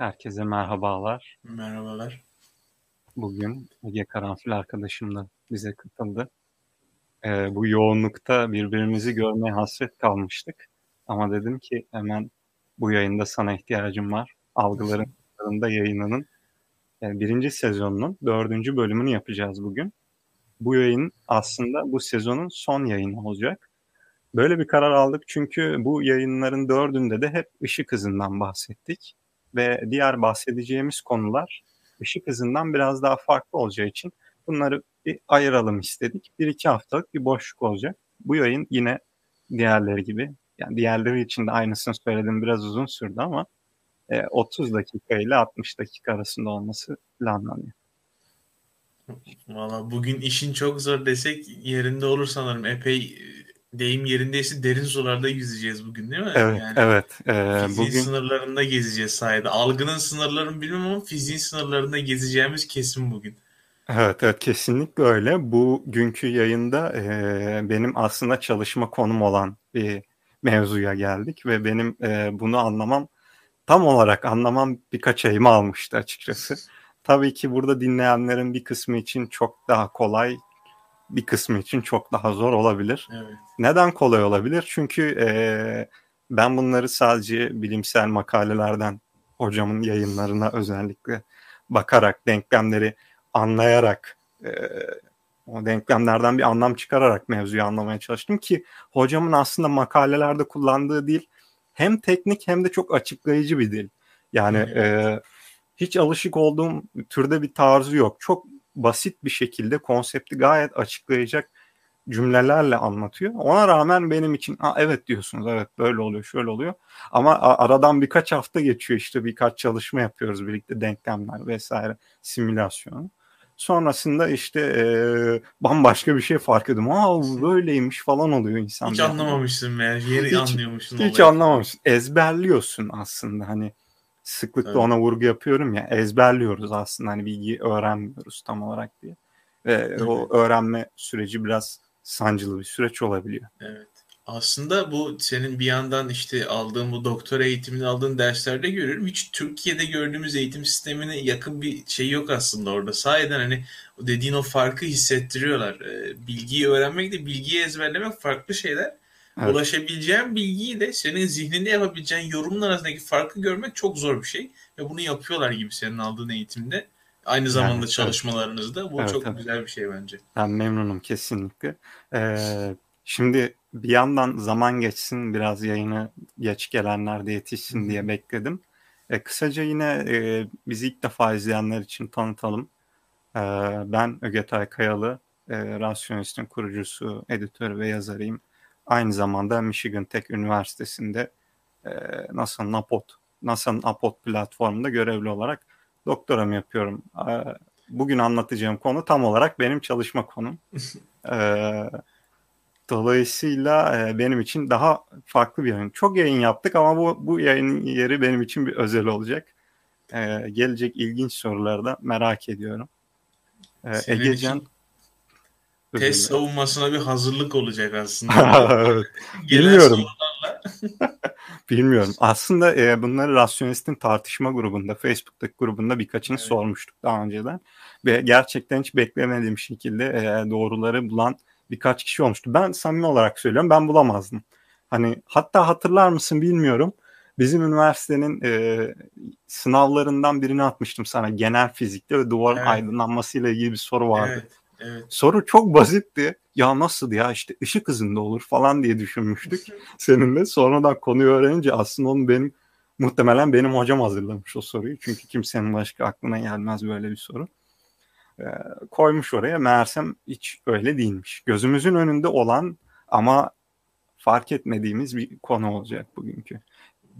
Herkese merhabalar. Merhabalar. Bugün Ege Karanfil arkadaşım da bize katıldı. Ee, bu yoğunlukta birbirimizi görmeye hasret kalmıştık. Ama dedim ki hemen bu yayında sana ihtiyacım var. Algıların da yayınının yani birinci sezonunun dördüncü bölümünü yapacağız bugün. Bu yayın aslında bu sezonun son yayını olacak. Böyle bir karar aldık çünkü bu yayınların dördünde de hep ışık hızından bahsettik ve diğer bahsedeceğimiz konular ışık hızından biraz daha farklı olacağı için bunları bir ayıralım istedik. Bir iki haftalık bir boşluk olacak. Bu yayın yine diğerleri gibi yani diğerleri için de aynısını söyledim biraz uzun sürdü ama 30 e, dakika ile 60 dakika arasında olması planlanıyor. Valla bugün işin çok zor desek yerinde olur sanırım. Epey deyim yerindeyse derin sularda yüzeceğiz bugün değil mi? Evet, yani evet. Ee, fiziğin bugün... sınırlarında gezeceğiz sayede. Algının sınırlarını bilmem ama fiziğin sınırlarında gezeceğimiz kesin bugün. Evet, evet kesinlikle öyle. Bugünkü yayında e, benim aslında çalışma konum olan bir mevzuya geldik ve benim e, bunu anlamam tam olarak anlamam birkaç ayımı almıştı açıkçası. Tabii ki burada dinleyenlerin bir kısmı için çok daha kolay, bir kısmı için çok daha zor olabilir. Evet. Neden kolay olabilir? Çünkü e, ben bunları sadece bilimsel makalelerden hocamın yayınlarına özellikle bakarak denklemleri anlayarak e, o denklemlerden bir anlam çıkararak mevzuyu anlamaya çalıştım ki hocamın aslında makalelerde kullandığı dil hem teknik hem de çok açıklayıcı bir dil. Yani e, hiç alışık olduğum türde bir tarzı yok. Çok basit bir şekilde konsepti gayet açıklayacak cümlelerle anlatıyor. Ona rağmen benim için ha, evet diyorsunuz evet böyle oluyor şöyle oluyor. Ama aradan birkaç hafta geçiyor işte birkaç çalışma yapıyoruz birlikte denklemler vesaire simülasyon. Sonrasında işte e, bambaşka bir şey fark ediyorum. Aa böyleymiş falan oluyor insan. Hiç yani. anlamamışsın ya. Yeri hiç, anlıyormuşsun. Hiç olayı. anlamamışsın. Ezberliyorsun aslında hani sıklıkla evet. ona vurgu yapıyorum ya ezberliyoruz aslında hani bilgi öğrenmiyoruz tam olarak diye. Ve evet. o öğrenme süreci biraz sancılı bir süreç olabiliyor. Evet. Aslında bu senin bir yandan işte aldığın bu doktora eğitimini aldığın derslerde görüyorum. Hiç Türkiye'de gördüğümüz eğitim sistemine yakın bir şey yok aslında orada. Sahiden hani dediğin o farkı hissettiriyorlar. Ee, bilgiyi öğrenmek de bilgiyi ezberlemek farklı şeyler. Evet. Ulaşabileceğin bilgiyi de senin zihninde yapabileceğin yorumun arasındaki farkı görmek çok zor bir şey. Ve bunu yapıyorlar gibi senin aldığın eğitimde. Aynı zamanda yani, çalışmalarınızda. Evet. Bu evet, çok evet. güzel bir şey bence. Ben memnunum kesinlikle. Ee, şimdi bir yandan zaman geçsin biraz yayını geç gelenler de yetişsin diye bekledim. E, kısaca yine e, bizi ilk defa izleyenler için tanıtalım. E, ben Ögetay Kayalı, e, Rasyonist'in kurucusu, editörü ve yazarıyım. Aynı zamanda Michigan Tech Üniversitesi'nde e, NASA'nın APOT, NASA'nın APOT platformunda görevli olarak doktoramı yapıyorum. E, bugün anlatacağım konu tam olarak benim çalışma konum. e, dolayısıyla e, benim için daha farklı bir yayın. Çok yayın yaptık ama bu, bu yayın yeri benim için bir özel olacak. E, gelecek ilginç soruları da merak ediyorum. E, Egecan için test savunmasına bir hazırlık olacak aslında. Bilmiyorum. Bilmiyorum. Aslında e, bunları Rasyonistin tartışma grubunda, Facebook'taki grubunda birkaçını evet. sormuştuk daha önceden. Ve gerçekten hiç beklemediğim şekilde e, doğruları bulan birkaç kişi olmuştu. Ben samimi olarak söylüyorum ben bulamazdım. Hani hatta hatırlar mısın bilmiyorum. Bizim üniversitenin e, sınavlarından birini atmıştım sana genel fizikte ve duvar evet. aydınlanmasıyla ilgili bir soru vardı. Evet. Evet. Soru çok basitti. Ya nasıl ya işte ışık hızında olur falan diye düşünmüştük seninle. Sonradan konuyu öğrenince aslında onu benim muhtemelen benim hocam hazırlamış o soruyu. Çünkü kimsenin başka aklına gelmez böyle bir soru. Ee, koymuş oraya meğersem hiç öyle değilmiş. Gözümüzün önünde olan ama fark etmediğimiz bir konu olacak bugünkü.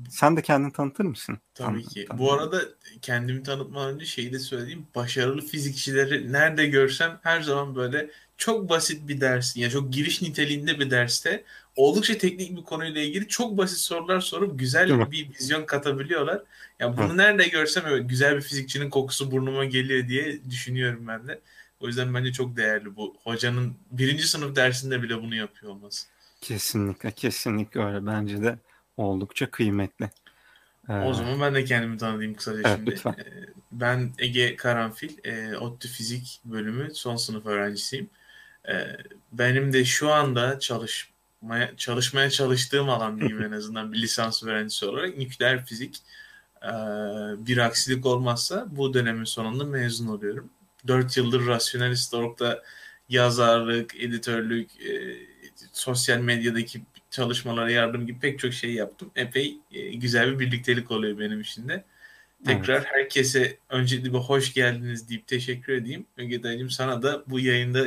Sen de kendini tanıtır mısın? Tabii Tanı, ki. Tanı. Bu arada kendimi tanıtmadan önce şeyi de söyleyeyim. Başarılı fizikçileri nerede görsem her zaman böyle çok basit bir ders, ya çok giriş niteliğinde bir derste oldukça teknik bir konuyla ilgili çok basit sorular sorup güzel bir vizyon katabiliyorlar. Ya yani bunu Hı. nerede görsem evet güzel bir fizikçinin kokusu burnuma geliyor diye düşünüyorum ben de. O yüzden bence çok değerli bu. Hocanın birinci sınıf dersinde bile bunu yapıyor olması. Kesinlikle, kesinlikle öyle bence de oldukça kıymetli. Ee, o zaman ben de kendimi tanıdayım kısaca evet, şimdi. Lütfen. Ee, ben Ege Karanfil, e, ODTÜ Fizik bölümü son sınıf öğrencisiyim. Ee, benim de şu anda çalışmaya çalışmaya çalıştığım alan diyeyim en azından bir lisans öğrencisi olarak nükleer fizik. Ee, bir aksilik olmazsa bu dönemin sonunda mezun oluyorum. 4 yıldır rasyonelist olarak da yazarlık, editörlük, e, sosyal medyadaki çalışmalara yardım gibi pek çok şey yaptım. Epey e, güzel bir birliktelik oluyor benim için de. Tekrar evet. herkese öncelikle bir hoş geldiniz deyip teşekkür edeyim. Ögeday'cığım sana da bu yayında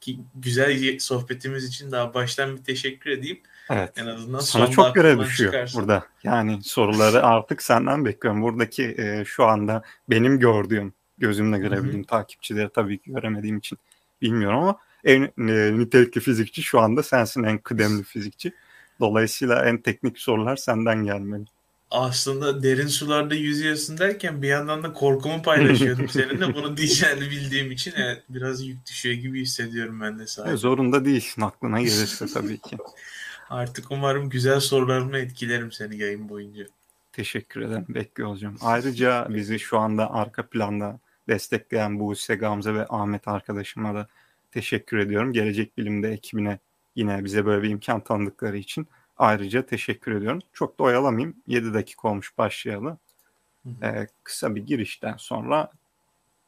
ki güzel sohbetimiz için daha baştan bir teşekkür edeyim. Evet. En azından sana çok görev düşüyor çıkarsın. burada. Yani soruları artık senden bekliyorum. Buradaki e, şu anda benim gördüğüm, gözümle görebildiğim takipçileri tabii ki göremediğim için bilmiyorum ama en e, nitelikli fizikçi şu anda sensin en kıdemli fizikçi. Dolayısıyla en teknik sorular senden gelmeli. Aslında derin sularda yüzüyorsun derken bir yandan da korkumu paylaşıyordum seninle. Bunu diyeceğini bildiğim için evet biraz yük düşüyor gibi hissediyorum ben de sadece. Zorunda değilsin aklına gelirse tabii ki. Artık umarım güzel sorularımla etkilerim seni yayın boyunca. Teşekkür ederim. Bekliyor olacağım. Ayrıca bizi şu anda arka planda destekleyen Buse Gamze ve Ahmet arkadaşıma da teşekkür ediyorum. Gelecek Bilim'de ekibine yine bize böyle bir imkan tanıdıkları için ayrıca teşekkür ediyorum. Çok da oyalamayayım. 7 dakika olmuş başlayalım. Ee, kısa bir girişten sonra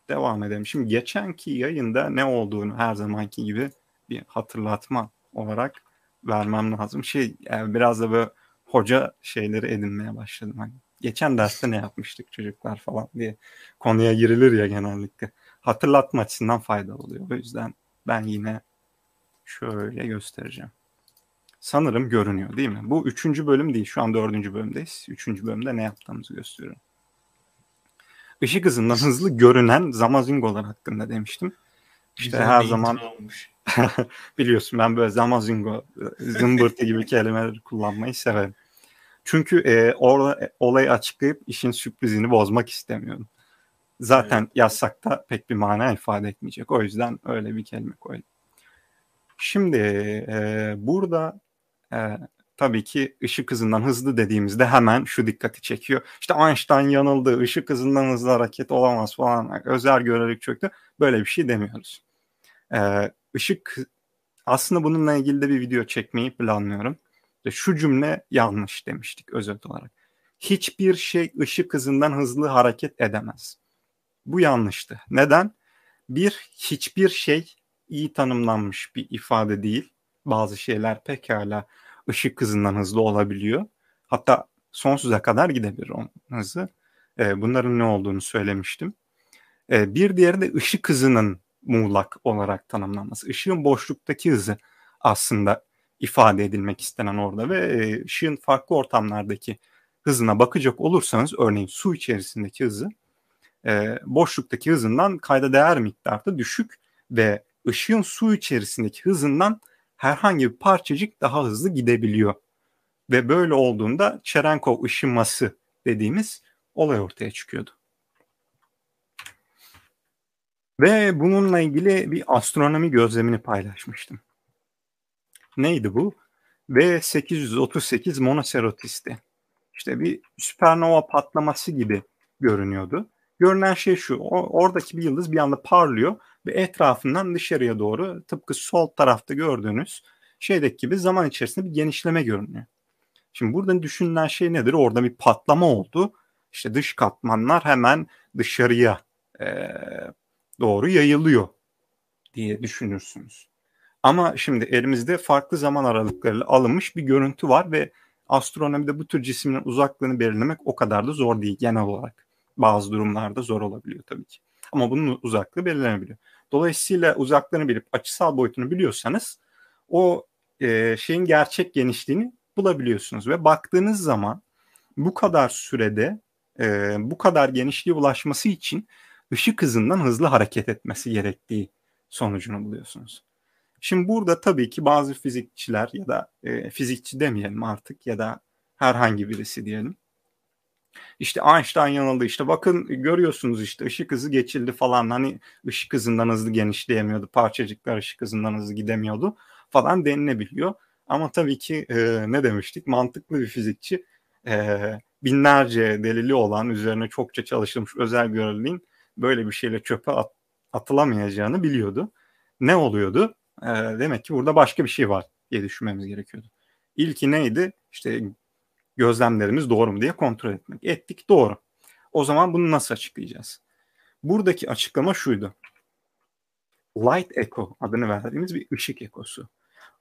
devam edelim. Şimdi geçenki yayında ne olduğunu her zamanki gibi bir hatırlatma olarak vermem lazım. Şey yani biraz da böyle hoca şeyleri edinmeye başladım. Hani geçen derste ne yapmıştık çocuklar falan diye konuya girilir ya genellikle. Hatırlatma açısından faydalı oluyor. O yüzden ben yine şöyle göstereceğim. Sanırım görünüyor değil mi? Bu üçüncü bölüm değil. Şu an dördüncü bölümdeyiz. Üçüncü bölümde ne yaptığımızı gösteriyorum. Işık hızından hızlı görünen zamazingolar hakkında demiştim. İşte Güzel her zaman biliyorsun ben böyle zamazingo, zımbırtı gibi kelimeleri kullanmayı severim. Çünkü e, orada e, olayı açıklayıp işin sürprizini bozmak istemiyorum. Zaten evet. yazsak pek bir mana ifade etmeyecek. O yüzden öyle bir kelime koydum. Şimdi e, burada e, tabii ki ışık hızından hızlı dediğimizde hemen şu dikkati çekiyor. İşte Einstein yanıldı, ışık hızından hızlı hareket olamaz falan, özel görelilik çöktü. Böyle bir şey demiyoruz. E, ışık aslında bununla ilgili de bir video çekmeyi planlıyorum. Şu cümle yanlış demiştik özet olarak. Hiçbir şey ışık hızından hızlı hareket edemez. Bu yanlıştı. Neden? Bir, hiçbir şey iyi tanımlanmış bir ifade değil. Bazı şeyler pekala ışık hızından hızlı olabiliyor. Hatta sonsuza kadar gidebilir onun hızı. E, bunların ne olduğunu söylemiştim. E, bir diğeri de ışık hızının muğlak olarak tanımlanması. Işığın boşluktaki hızı aslında ifade edilmek istenen orada ve e, ışığın farklı ortamlardaki hızına bakacak olursanız örneğin su içerisindeki hızı e, boşluktaki hızından kayda değer miktarda düşük ve ışığın su içerisindeki hızından herhangi bir parçacık daha hızlı gidebiliyor. Ve böyle olduğunda Cherenkov ışınması dediğimiz olay ortaya çıkıyordu. Ve bununla ilgili bir astronomi gözlemini paylaşmıştım. Neydi bu? V838 Monocerotis'ti. İşte bir süpernova patlaması gibi görünüyordu. Görünen şey şu, oradaki bir yıldız bir anda parlıyor ve etrafından dışarıya doğru tıpkı sol tarafta gördüğünüz şeydeki gibi zaman içerisinde bir genişleme görünüyor. Şimdi burada düşünülen şey nedir? Orada bir patlama oldu. İşte dış katmanlar hemen dışarıya e, doğru yayılıyor diye düşünürsünüz. Ama şimdi elimizde farklı zaman aralıklarıyla alınmış bir görüntü var ve astronomide bu tür cisimlerin uzaklığını belirlemek o kadar da zor değil genel olarak. Bazı durumlarda zor olabiliyor tabii ki. Ama bunun uzaklığı belirlenebiliyor. Dolayısıyla uzaklığını bilip açısal boyutunu biliyorsanız o e, şeyin gerçek genişliğini bulabiliyorsunuz ve baktığınız zaman bu kadar sürede e, bu kadar genişliğe ulaşması için ışık hızından hızlı hareket etmesi gerektiği sonucunu buluyorsunuz. Şimdi burada tabii ki bazı fizikçiler ya da e, fizikçi demeyelim artık ya da herhangi birisi diyelim. İşte Einstein yanıldı işte bakın görüyorsunuz işte ışık hızı geçildi falan hani ışık hızından hızlı genişleyemiyordu parçacıklar ışık hızından hızlı gidemiyordu falan denilebiliyor. Ama tabii ki e, ne demiştik mantıklı bir fizikçi e, binlerce delili olan, üzerine çokça çalışılmış özel görevliliğin böyle bir şeyle çöpe at, atılamayacağını biliyordu. Ne oluyordu? E, demek ki burada başka bir şey var diye düşünmemiz gerekiyordu. İlki neydi? İşte gözlemlerimiz doğru mu diye kontrol etmek. Ettik doğru. O zaman bunu nasıl açıklayacağız? Buradaki açıklama şuydu. Light echo adını verdiğimiz bir ışık ekosu.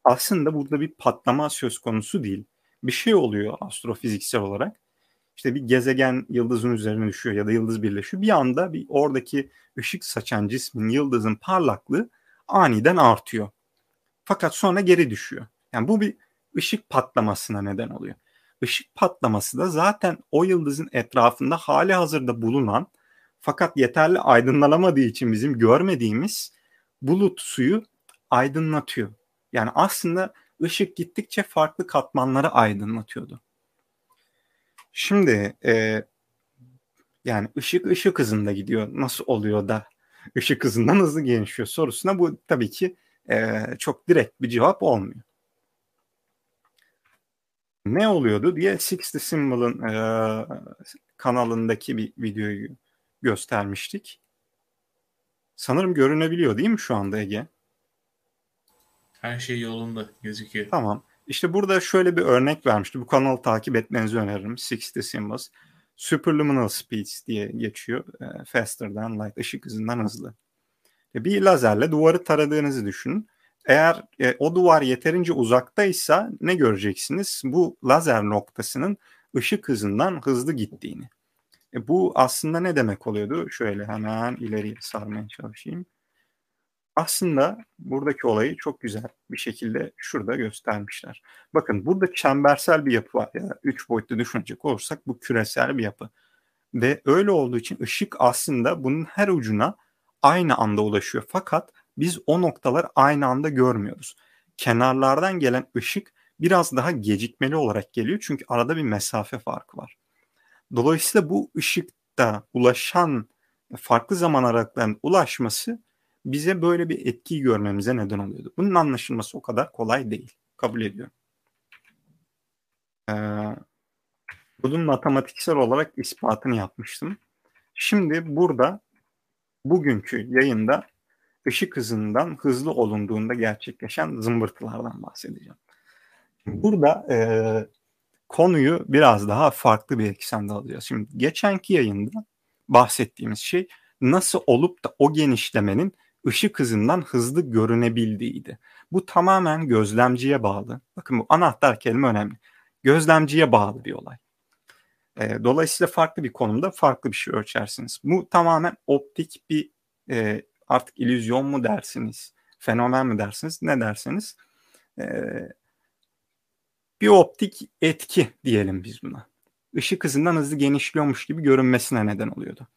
Aslında burada bir patlama söz konusu değil. Bir şey oluyor astrofiziksel olarak. İşte bir gezegen yıldızın üzerine düşüyor ya da yıldız birleşiyor. Bir anda bir oradaki ışık saçan cismin yıldızın parlaklığı aniden artıyor. Fakat sonra geri düşüyor. Yani bu bir ışık patlamasına neden oluyor. Işık patlaması da zaten o yıldızın etrafında hali hazırda bulunan fakat yeterli aydınlanamadığı için bizim görmediğimiz bulut suyu aydınlatıyor. Yani aslında ışık gittikçe farklı katmanları aydınlatıyordu. Şimdi e, yani ışık ışık hızında gidiyor. Nasıl oluyor da ışık hızından hızlı genişliyor sorusuna bu tabii ki e, çok direkt bir cevap olmuyor. Ne oluyordu diye Sixty Symbol'ın e, kanalındaki bir videoyu göstermiştik. Sanırım görünebiliyor değil mi şu anda Ege? Her şey yolunda gözüküyor. Tamam. İşte burada şöyle bir örnek vermişti. Bu kanalı takip etmenizi öneririm. Sixty Symbols. Superluminal Speeds diye geçiyor. E, faster than light. ışık hızından hızlı. E, bir lazerle duvarı taradığınızı düşünün. Eğer e, o duvar yeterince uzaktaysa ne göreceksiniz? Bu lazer noktasının ışık hızından hızlı gittiğini. E, bu aslında ne demek oluyordu? Şöyle hemen ileriye sarmaya çalışayım. Aslında buradaki olayı çok güzel bir şekilde şurada göstermişler. Bakın burada çembersel bir yapı var. Yani üç boyutlu düşünecek olursak bu küresel bir yapı. Ve öyle olduğu için ışık aslında bunun her ucuna aynı anda ulaşıyor. Fakat biz o noktalar aynı anda görmüyoruz. Kenarlardan gelen ışık biraz daha gecikmeli olarak geliyor çünkü arada bir mesafe farkı var. Dolayısıyla bu ışıkta ulaşan farklı zaman aralıklarının ulaşması bize böyle bir etkiyi görmemize neden oluyordu. Bunun anlaşılması o kadar kolay değil. Kabul ediyorum. Ee, bunun matematiksel olarak ispatını yapmıştım. Şimdi burada bugünkü yayında ışık hızından hızlı olunduğunda gerçekleşen zımbırtılardan bahsedeceğim. Burada e, konuyu biraz daha farklı bir eksende alacağız. Şimdi geçenki yayında bahsettiğimiz şey nasıl olup da o genişlemenin ışık hızından hızlı görünebildiğiydi. Bu tamamen gözlemciye bağlı. Bakın bu anahtar kelime önemli. Gözlemciye bağlı bir olay. E, dolayısıyla farklı bir konumda farklı bir şey ölçersiniz. Bu tamamen optik bir e, artık illüzyon mu dersiniz, fenomen mi dersiniz, ne derseniz e, bir optik etki diyelim biz buna. Işık hızından hızlı genişliyormuş gibi görünmesine neden oluyordu.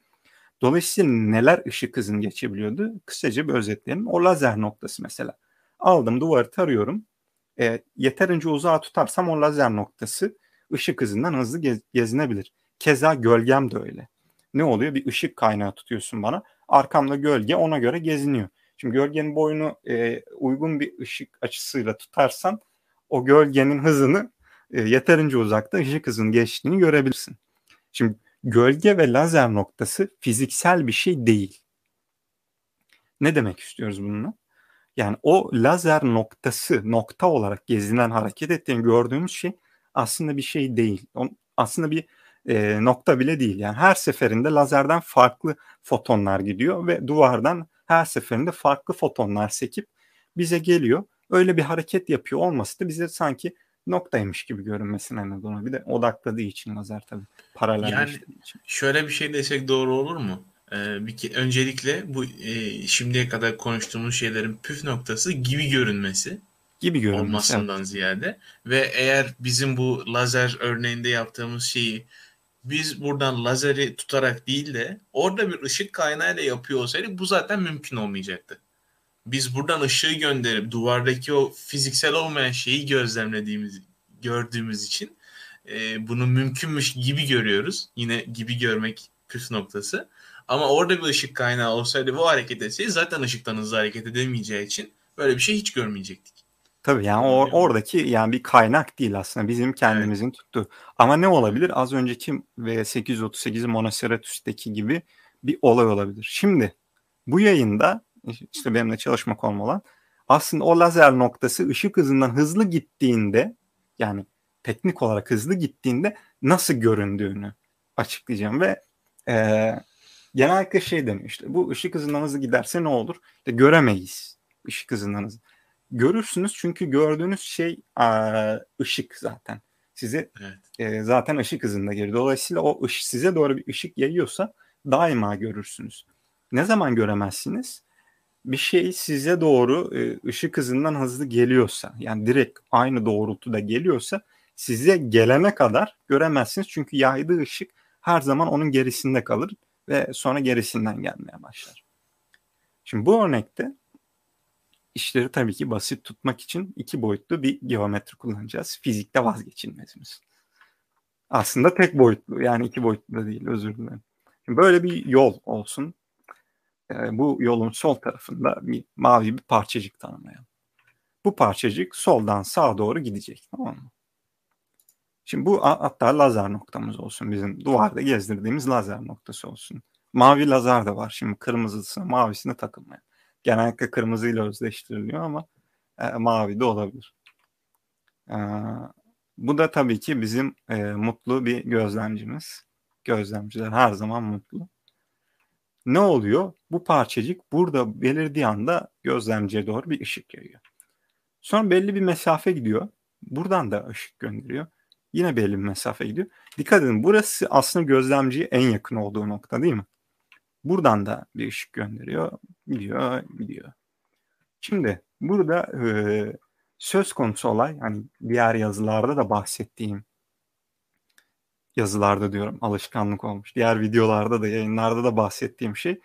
Dolayısıyla neler ışık hızını geçebiliyordu? Kısaca bir özetleyelim. O lazer noktası mesela. Aldım duvarı tarıyorum. E, yeterince uzağa tutarsam o lazer noktası ışık hızından hızlı gez, gezinebilir. Keza gölgem de öyle. Ne oluyor? Bir ışık kaynağı tutuyorsun bana. Arkamda gölge ona göre geziniyor. Şimdi gölgenin boyunu e, uygun bir ışık açısıyla tutarsan o gölgenin hızını e, yeterince uzakta ışık hızının geçtiğini görebilirsin. Şimdi gölge ve lazer noktası fiziksel bir şey değil. Ne demek istiyoruz bununla? Yani o lazer noktası nokta olarak gezinen hareket ettiğini gördüğümüz şey aslında bir şey değil. Aslında bir e, nokta bile değil. Yani her seferinde lazerden farklı fotonlar gidiyor ve duvardan her seferinde farklı fotonlar sekip bize geliyor. Öyle bir hareket yapıyor olması da bize sanki noktaymış gibi görünmesine neden oluyor. Bir de odakladığı için lazer tabii. Paralel yani, için. Şöyle bir şey desek doğru olur mu? Ee, bir öncelikle bu e, şimdiye kadar konuştuğumuz şeylerin püf noktası gibi görünmesi gibi görünmesi olmasından evet. ziyade ve eğer bizim bu lazer örneğinde yaptığımız şeyi biz buradan lazeri tutarak değil de orada bir ışık kaynağıyla yapıyor olsaydık bu zaten mümkün olmayacaktı. Biz buradan ışığı gönderip duvardaki o fiziksel olmayan şeyi gözlemlediğimiz, gördüğümüz için e, bunu mümkünmüş gibi görüyoruz. Yine gibi görmek püf noktası. Ama orada bir ışık kaynağı olsaydı bu hareket etseydi zaten ışıktan hızlı hareket edemeyeceği için böyle bir şey hiç görmeyecektik. Tabii yani or, oradaki yani bir kaynak değil aslında bizim kendimizin evet. tuttuğu. Ama ne olabilir? Az önceki ve 838 Monoceratüs'teki gibi bir olay olabilir. Şimdi bu yayında işte benimle çalışma konu olan aslında o lazer noktası ışık hızından hızlı gittiğinde yani teknik olarak hızlı gittiğinde nasıl göründüğünü açıklayacağım ve e, genellikle şey deniyor işte bu ışık hızından hızlı giderse ne olur? İşte göremeyiz ışık hızından hızlı. Görürsünüz çünkü gördüğünüz şey a, ışık zaten. Size evet. e, zaten ışık hızında geliyor. Dolayısıyla o ışık size doğru bir ışık yayıyorsa daima görürsünüz. Ne zaman göremezsiniz? Bir şey size doğru e, ışık hızından hızlı geliyorsa yani direkt aynı doğrultuda geliyorsa size gelene kadar göremezsiniz. Çünkü yaydığı ışık her zaman onun gerisinde kalır ve sonra gerisinden gelmeye başlar. Şimdi bu örnekte işleri tabii ki basit tutmak için iki boyutlu bir geometri kullanacağız. Fizikte vazgeçilmezimiz. Aslında tek boyutlu yani iki boyutlu da değil özür dilerim. Şimdi böyle bir yol olsun. Ee, bu yolun sol tarafında bir mavi bir parçacık tanımlayalım. Bu parçacık soldan sağa doğru gidecek tamam mı? Şimdi bu hatta lazer noktamız olsun bizim duvarda gezdirdiğimiz lazer noktası olsun. Mavi lazer de var şimdi kırmızısına mavisine takılmayan. Genellikle kırmızıyla özdeştiriliyor ama e, mavi de olabilir. E, bu da tabii ki bizim e, mutlu bir gözlemcimiz. Gözlemciler her zaman mutlu. Ne oluyor? Bu parçacık burada belirdiği anda gözlemciye doğru bir ışık yayıyor. Sonra belli bir mesafe gidiyor. Buradan da ışık gönderiyor. Yine belli bir mesafe gidiyor. Dikkat edin burası aslında gözlemciye en yakın olduğu nokta değil mi? Buradan da bir ışık gönderiyor. Gidiyor, gidiyor. Şimdi burada e, söz konusu olay hani diğer yazılarda da bahsettiğim yazılarda diyorum alışkanlık olmuş. Diğer videolarda da yayınlarda da bahsettiğim şey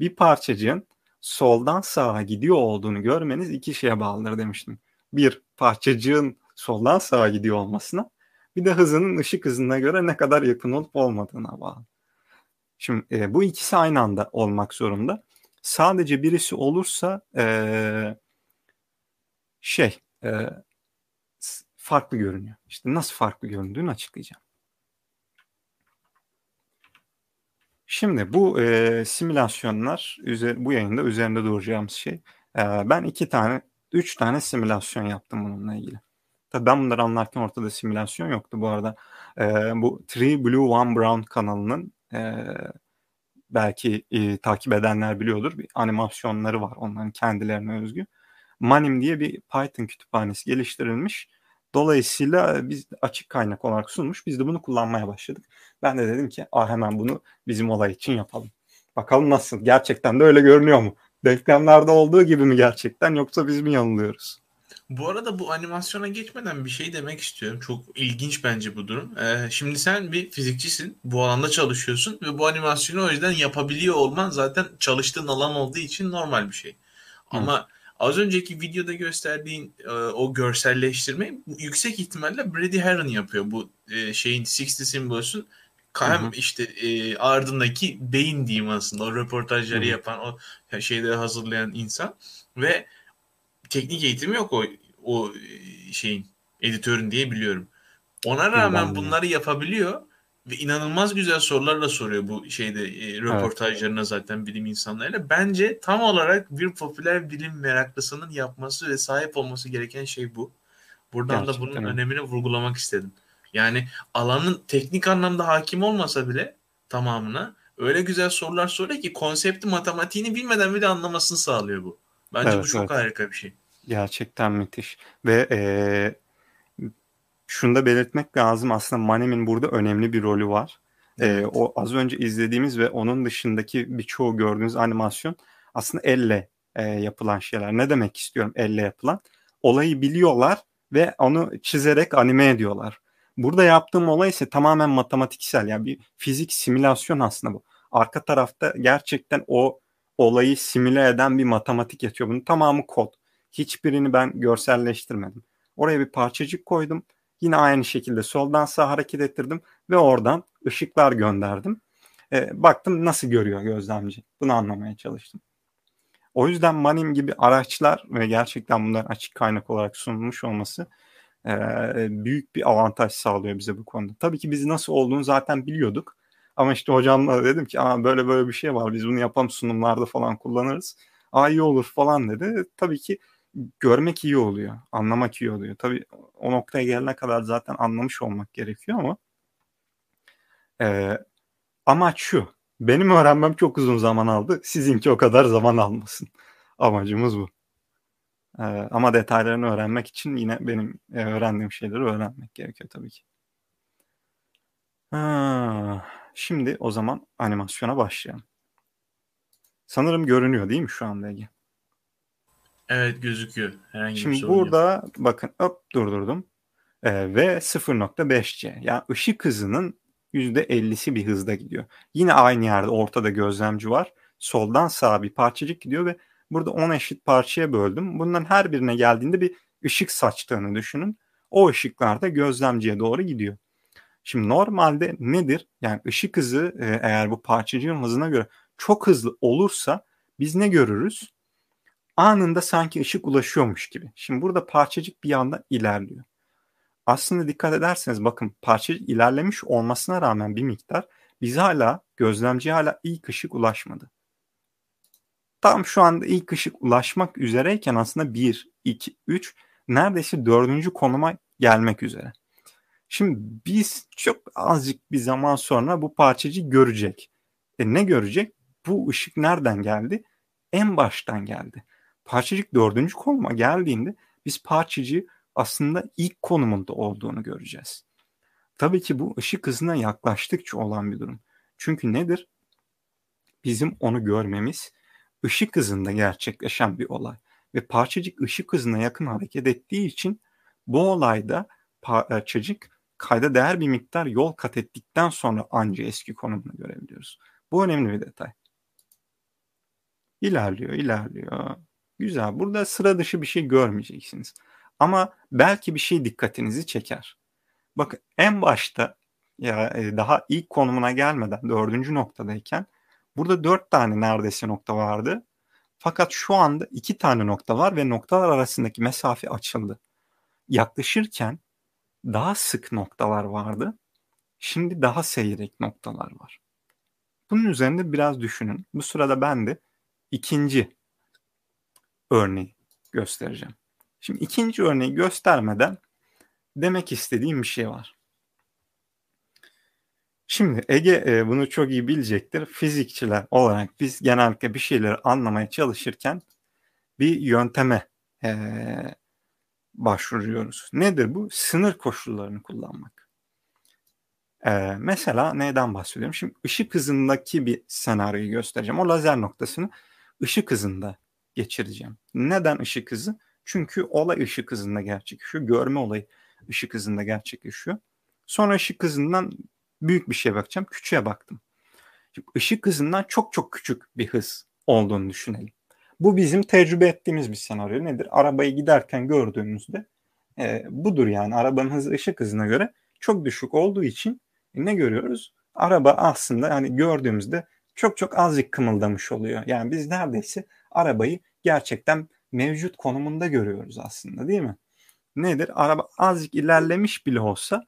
bir parçacığın soldan sağa gidiyor olduğunu görmeniz iki şeye bağlıdır demiştim. Bir parçacığın soldan sağa gidiyor olmasına bir de hızının ışık hızına göre ne kadar yakın olup olmadığına bağlı. Şimdi e, bu ikisi aynı anda olmak zorunda. Sadece birisi olursa e, şey e, farklı görünüyor. İşte nasıl farklı göründüğünü açıklayacağım. Şimdi bu e, simülasyonlar bu yayında üzerinde duracağımız şey. E, ben iki tane, üç tane simülasyon yaptım bununla ilgili. Tabii ben bunları anlarken ortada simülasyon yoktu bu arada. E, bu Three Blue One Brown kanalının e, belki e, takip edenler biliyordur. Bir animasyonları var onların kendilerine özgü. Manim diye bir Python kütüphanesi geliştirilmiş. Dolayısıyla biz açık kaynak olarak sunmuş. Biz de bunu kullanmaya başladık. Ben de dedim ki ah hemen bunu bizim olay için yapalım. Bakalım nasıl? Gerçekten de öyle görünüyor mu? Denklemlerde olduğu gibi mi gerçekten yoksa biz mi yanılıyoruz? Bu arada bu animasyona geçmeden bir şey demek istiyorum. Çok ilginç bence bu durum. Ee, şimdi sen bir fizikçisin. Bu alanda çalışıyorsun ve bu animasyonu o yüzden yapabiliyor olman zaten çalıştığın alan olduğu için normal bir şey. Ama Hı. az önceki videoda gösterdiğin e, o görselleştirme yüksek ihtimalle Brady Heron yapıyor. Bu e, şeyin 60 Symbols'un hem işte e, ardındaki beyin diyeyim aslında o röportajları Hı-hı. yapan o şeyleri hazırlayan insan ve teknik eğitimi yok o o şeyin editörün diye biliyorum. Ona rağmen bunları yapabiliyor ve inanılmaz güzel sorularla soruyor bu şeyde e, röportajlarına evet. zaten bilim insanlarıyla. Bence tam olarak bir popüler bilim meraklısının yapması ve sahip olması gereken şey bu. Buradan Gerçekten da bunun önemini vurgulamak istedim. Yani alanın teknik anlamda hakim olmasa bile tamamına öyle güzel sorular soruyor ki konsepti matematiğini bilmeden bile anlamasını sağlıyor bu. Bence evet, bu çok evet. harika bir şey. Gerçekten müthiş. Ve e, şunu da belirtmek lazım aslında Manem'in burada önemli bir rolü var. E, o az önce izlediğimiz ve onun dışındaki birçoğu gördüğünüz animasyon aslında elle e, yapılan şeyler. Ne demek istiyorum elle yapılan? Olayı biliyorlar ve onu çizerek anime ediyorlar. Burada yaptığım olay ise tamamen matematiksel. Yani bir fizik simülasyon aslında bu. Arka tarafta gerçekten o olayı simüle eden bir matematik yatıyor. Bunun tamamı kod. Hiçbirini ben görselleştirmedim. Oraya bir parçacık koydum. Yine aynı şekilde soldan sağa hareket ettirdim ve oradan ışıklar gönderdim. E, baktım nasıl görüyor gözlemci. Bunu anlamaya çalıştım. O yüzden Manim gibi araçlar ve gerçekten bunların açık kaynak olarak sunulmuş olması e, büyük bir avantaj sağlıyor bize bu konuda. Tabii ki biz nasıl olduğunu zaten biliyorduk. Ama işte hocamla dedim ki Aa, böyle böyle bir şey var biz bunu yapalım sunumlarda falan kullanırız. Aa iyi olur falan dedi. Tabii ki görmek iyi oluyor. Anlamak iyi oluyor. Tabii o noktaya gelene kadar zaten anlamış olmak gerekiyor ama e, amaç şu. Benim öğrenmem çok uzun zaman aldı. Sizinki o kadar zaman almasın. Amacımız bu. E, ama detaylarını öğrenmek için yine benim öğrendiğim şeyleri öğrenmek gerekiyor tabii ki. Ha, şimdi o zaman animasyona başlayalım. Sanırım görünüyor değil mi şu anda Ege? Evet gözüküyor. Herhangi Şimdi bir sorun burada yok. bakın hop durdurdum. Ee, ve 0.5C. Yani ışık hızının %50'si bir hızda gidiyor. Yine aynı yerde ortada gözlemci var. Soldan sağa bir parçacık gidiyor ve burada 10 eşit parçaya böldüm. Bunların her birine geldiğinde bir ışık saçtığını düşünün. O ışıklar da gözlemciye doğru gidiyor. Şimdi normalde nedir? Yani ışık hızı e, eğer bu parçacığın hızına göre çok hızlı olursa biz ne görürüz? Anında sanki ışık ulaşıyormuş gibi. Şimdi burada parçacık bir anda ilerliyor. Aslında dikkat ederseniz bakın parçacık ilerlemiş olmasına rağmen bir miktar biz hala gözlemciye hala ilk ışık ulaşmadı. Tam şu anda ilk ışık ulaşmak üzereyken aslında 1, 2, 3 neredeyse dördüncü konuma gelmek üzere. Şimdi biz çok azıcık bir zaman sonra bu parçacığı görecek. E ne görecek? Bu ışık nereden geldi? En baştan geldi. Parçacık dördüncü konuma geldiğinde biz parçacığı aslında ilk konumunda olduğunu göreceğiz. Tabii ki bu ışık hızına yaklaştıkça olan bir durum. Çünkü nedir? Bizim onu görmemiz ışık hızında gerçekleşen bir olay. Ve parçacık ışık hızına yakın hareket ettiği için bu olayda parçacık kayda değer bir miktar yol kat ettikten sonra anca eski konumunu görebiliyoruz. Bu önemli bir detay. İlerliyor, ilerliyor. Güzel. Burada sıra dışı bir şey görmeyeceksiniz. Ama belki bir şey dikkatinizi çeker. Bakın en başta ya e, daha ilk konumuna gelmeden dördüncü noktadayken burada dört tane neredeyse nokta vardı. Fakat şu anda iki tane nokta var ve noktalar arasındaki mesafe açıldı. Yaklaşırken daha sık noktalar vardı. Şimdi daha seyrek noktalar var. Bunun üzerinde biraz düşünün. Bu sırada ben de ikinci örneği göstereceğim. Şimdi ikinci örneği göstermeden demek istediğim bir şey var. Şimdi Ege e, bunu çok iyi bilecektir. Fizikçiler olarak biz genellikle bir şeyleri anlamaya çalışırken bir yönteme e, başvuruyoruz. Nedir bu? Sınır koşullarını kullanmak. Ee, mesela neyden bahsediyorum? Şimdi ışık hızındaki bir senaryoyu göstereceğim. O lazer noktasını ışık hızında geçireceğim. Neden ışık hızı? Çünkü olay ışık hızında gerçekleşiyor. Görme olayı ışık hızında gerçekleşiyor. Sonra ışık hızından büyük bir şeye bakacağım. Küçüğe baktım. Şimdi ışık hızından çok çok küçük bir hız olduğunu düşünelim. Bu bizim tecrübe ettiğimiz bir senaryo. Nedir? Arabayı giderken gördüğümüzde e, budur yani. Arabanın hızı ışık hızına göre çok düşük olduğu için e, ne görüyoruz? Araba aslında yani gördüğümüzde çok çok azıcık kımıldamış oluyor. Yani biz neredeyse arabayı gerçekten mevcut konumunda görüyoruz aslında değil mi? Nedir? Araba azıcık ilerlemiş bile olsa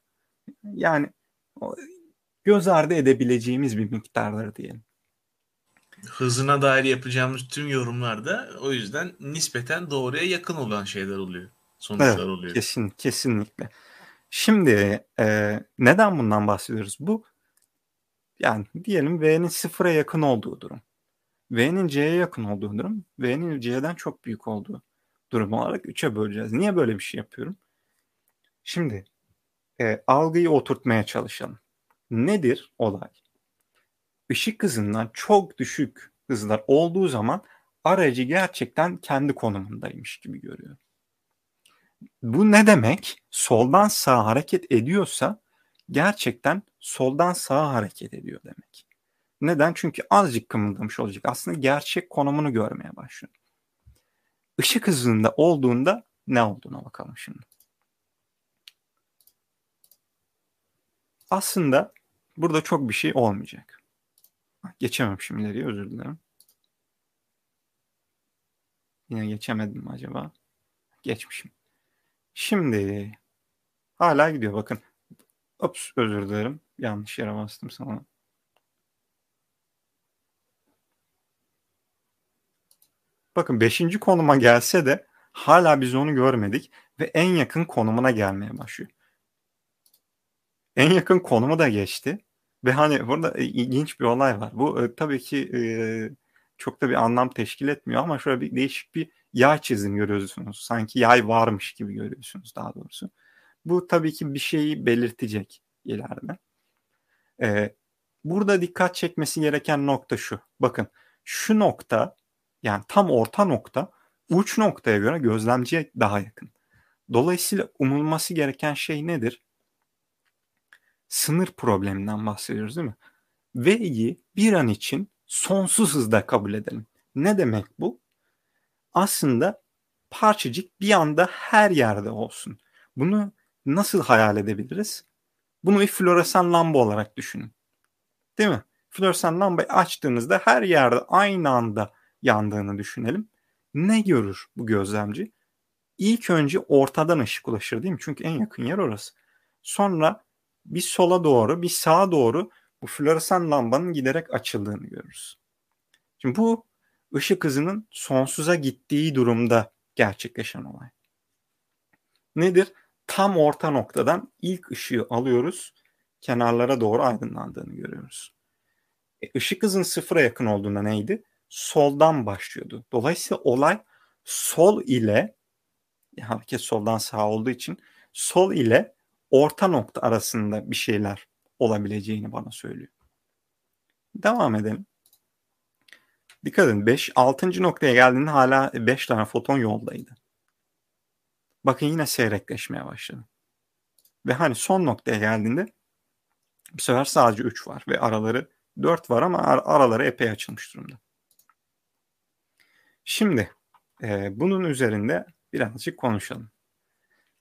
yani göz ardı edebileceğimiz bir miktarları diyelim hızına dair yapacağımız tüm yorumlarda o yüzden nispeten doğruya yakın olan şeyler oluyor. Sonuçlar evet, oluyor. Kesin, kesinlikle. Şimdi e, neden bundan bahsediyoruz? Bu yani diyelim V'nin sıfıra yakın olduğu durum. V'nin C'ye yakın olduğu durum. V'nin C'den çok büyük olduğu durum olarak 3'e böleceğiz. Niye böyle bir şey yapıyorum? Şimdi e, algıyı oturtmaya çalışalım. Nedir olay? Işık hızından çok düşük hızlar olduğu zaman aracı gerçekten kendi konumundaymış gibi görüyor. Bu ne demek? Soldan sağa hareket ediyorsa gerçekten soldan sağa hareket ediyor demek. Neden? Çünkü azıcık kımıldamış olacak. Aslında gerçek konumunu görmeye başlıyor. Işık hızında olduğunda ne olduğuna bakalım şimdi. Aslında burada çok bir şey olmayacak. Geçemem şimdi ileriye özür dilerim. Yine geçemedim acaba? Geçmişim. Şimdi hala gidiyor bakın. Ops özür dilerim. Yanlış yere bastım sana. Bakın 5. konuma gelse de hala biz onu görmedik ve en yakın konumuna gelmeye başlıyor. En yakın konumu da geçti ve hani burada ilginç bir olay var. Bu e, tabii ki e, çok da bir anlam teşkil etmiyor ama şöyle bir değişik bir yay çizim görüyorsunuz. Sanki yay varmış gibi görüyorsunuz daha doğrusu. Bu tabii ki bir şeyi belirtecek ileride. Ee, burada dikkat çekmesi gereken nokta şu. Bakın şu nokta yani tam orta nokta uç noktaya göre gözlemciye daha yakın. Dolayısıyla umulması gereken şey nedir? Sınır probleminden bahsediyoruz değil mi? V'yi bir an için sonsuz hızda kabul edelim. Ne demek bu? Aslında parçacık bir anda her yerde olsun. Bunu nasıl hayal edebiliriz? Bunu bir floresan lamba olarak düşünün. Değil mi? Floresan lambayı açtığınızda her yerde aynı anda yandığını düşünelim. Ne görür bu gözlemci? İlk önce ortadan ışık ulaşır değil mi? Çünkü en yakın yer orası. Sonra bir sola doğru bir sağa doğru bu floresan lambanın giderek açıldığını görürüz. Şimdi bu ışık hızının sonsuza gittiği durumda gerçekleşen olay. Nedir? Tam orta noktadan ilk ışığı alıyoruz. Kenarlara doğru aydınlandığını görüyoruz. E, ışık hızın sıfıra yakın olduğunda neydi? Soldan başlıyordu. Dolayısıyla olay sol ile hareket soldan sağa olduğu için sol ile orta nokta arasında bir şeyler olabileceğini bana söylüyor. Devam edelim. Dikkat edin 5 6. noktaya geldiğinde hala 5 tane foton yoldaydı. Bakın yine seyrekleşmeye başladı. Ve hani son noktaya geldiğinde bu sefer sadece 3 var ve araları 4 var ama ar- araları epey açılmış durumda. Şimdi e, bunun üzerinde birazcık konuşalım.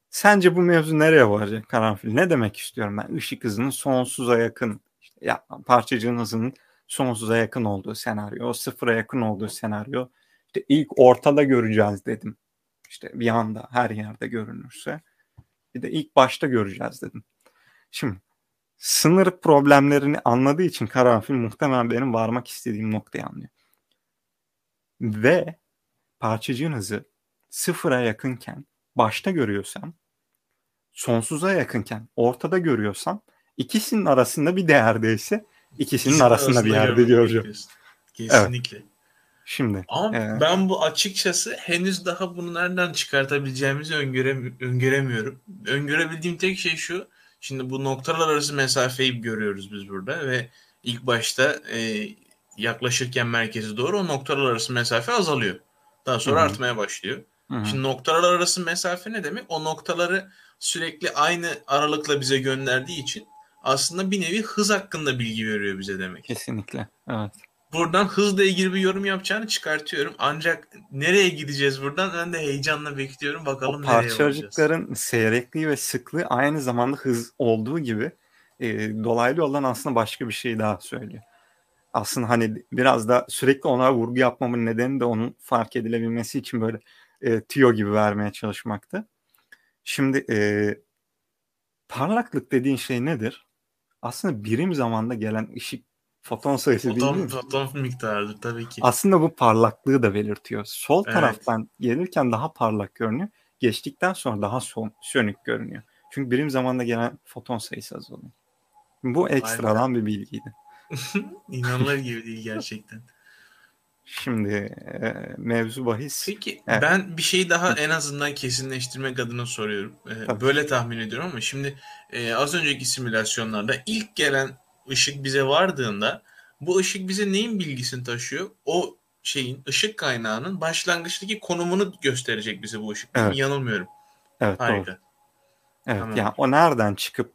Sence bu mevzu nereye varacak karanfil? Ne demek istiyorum ben? Işık hızının sonsuza yakın, ya, parçacığın hızının sonsuza yakın olduğu senaryo, sıfıra yakın olduğu senaryo. İşte ilk ortada göreceğiz dedim. İşte bir anda her yerde görünürse. Bir de ilk başta göreceğiz dedim. Şimdi sınır problemlerini anladığı için karanfil muhtemelen benim varmak istediğim noktayı anlıyor. Ve parçacığın hızı sıfıra yakınken başta görüyorsam sonsuza yakınken ortada görüyorsam ikisinin arasında bir değerdeyse ikisinin İkisi arasında bir yerde göreceğim. Kesinlikle. Evet. Şimdi. Ama e... ben bu açıkçası henüz daha bunu nereden çıkartabileceğimizi öngöre, öngöremiyorum. Öngörebildiğim tek şey şu. Şimdi bu noktalar arası mesafeyi görüyoruz biz burada ve ilk başta e, yaklaşırken merkeze doğru o noktalar arası mesafe azalıyor. Daha sonra Hı-hı. artmaya başlıyor. Hı-hı. Şimdi noktalar arası mesafe ne demek? O noktaları sürekli aynı aralıkla bize gönderdiği için aslında bir nevi hız hakkında bilgi veriyor bize demek. Kesinlikle. Evet. Buradan hızla ilgili bir yorum yapacağını çıkartıyorum. Ancak nereye gideceğiz buradan ben de heyecanla bekliyorum. Bakalım o nereye varacağız. Parçacıkların seyrekliği ve sıklığı aynı zamanda hız olduğu gibi e, dolaylı yoldan aslında başka bir şey daha söylüyor. Aslında hani biraz da sürekli ona vurgu yapmamın nedeni de onun fark edilebilmesi için böyle e, tüyo gibi vermeye çalışmaktı. Şimdi e, parlaklık dediğin şey nedir? Aslında birim zamanda gelen ışık foton sayısı foton, değil mi? Foton miktarıdır tabii ki. Aslında bu parlaklığı da belirtiyor. Sol evet. taraftan gelirken daha parlak görünüyor. Geçtikten sonra daha son, sönük görünüyor. Çünkü birim zamanda gelen foton sayısı az oluyor. Bu ekstradan Aynen. bir bilgiydi. İnanılır gibi değil gerçekten. Şimdi e, mevzu bahis. Peki evet. ben bir şey daha en azından kesinleştirmek adına soruyorum. E, böyle tahmin ediyorum ama şimdi e, az önceki simülasyonlarda ilk gelen ışık bize vardığında bu ışık bize neyin bilgisini taşıyor? O şeyin ışık kaynağının başlangıçtaki konumunu gösterecek bize bu ışık. Evet. Yanılmıyorum. Evet Harika. doğru. Evet tamam. yani o nereden çıkıp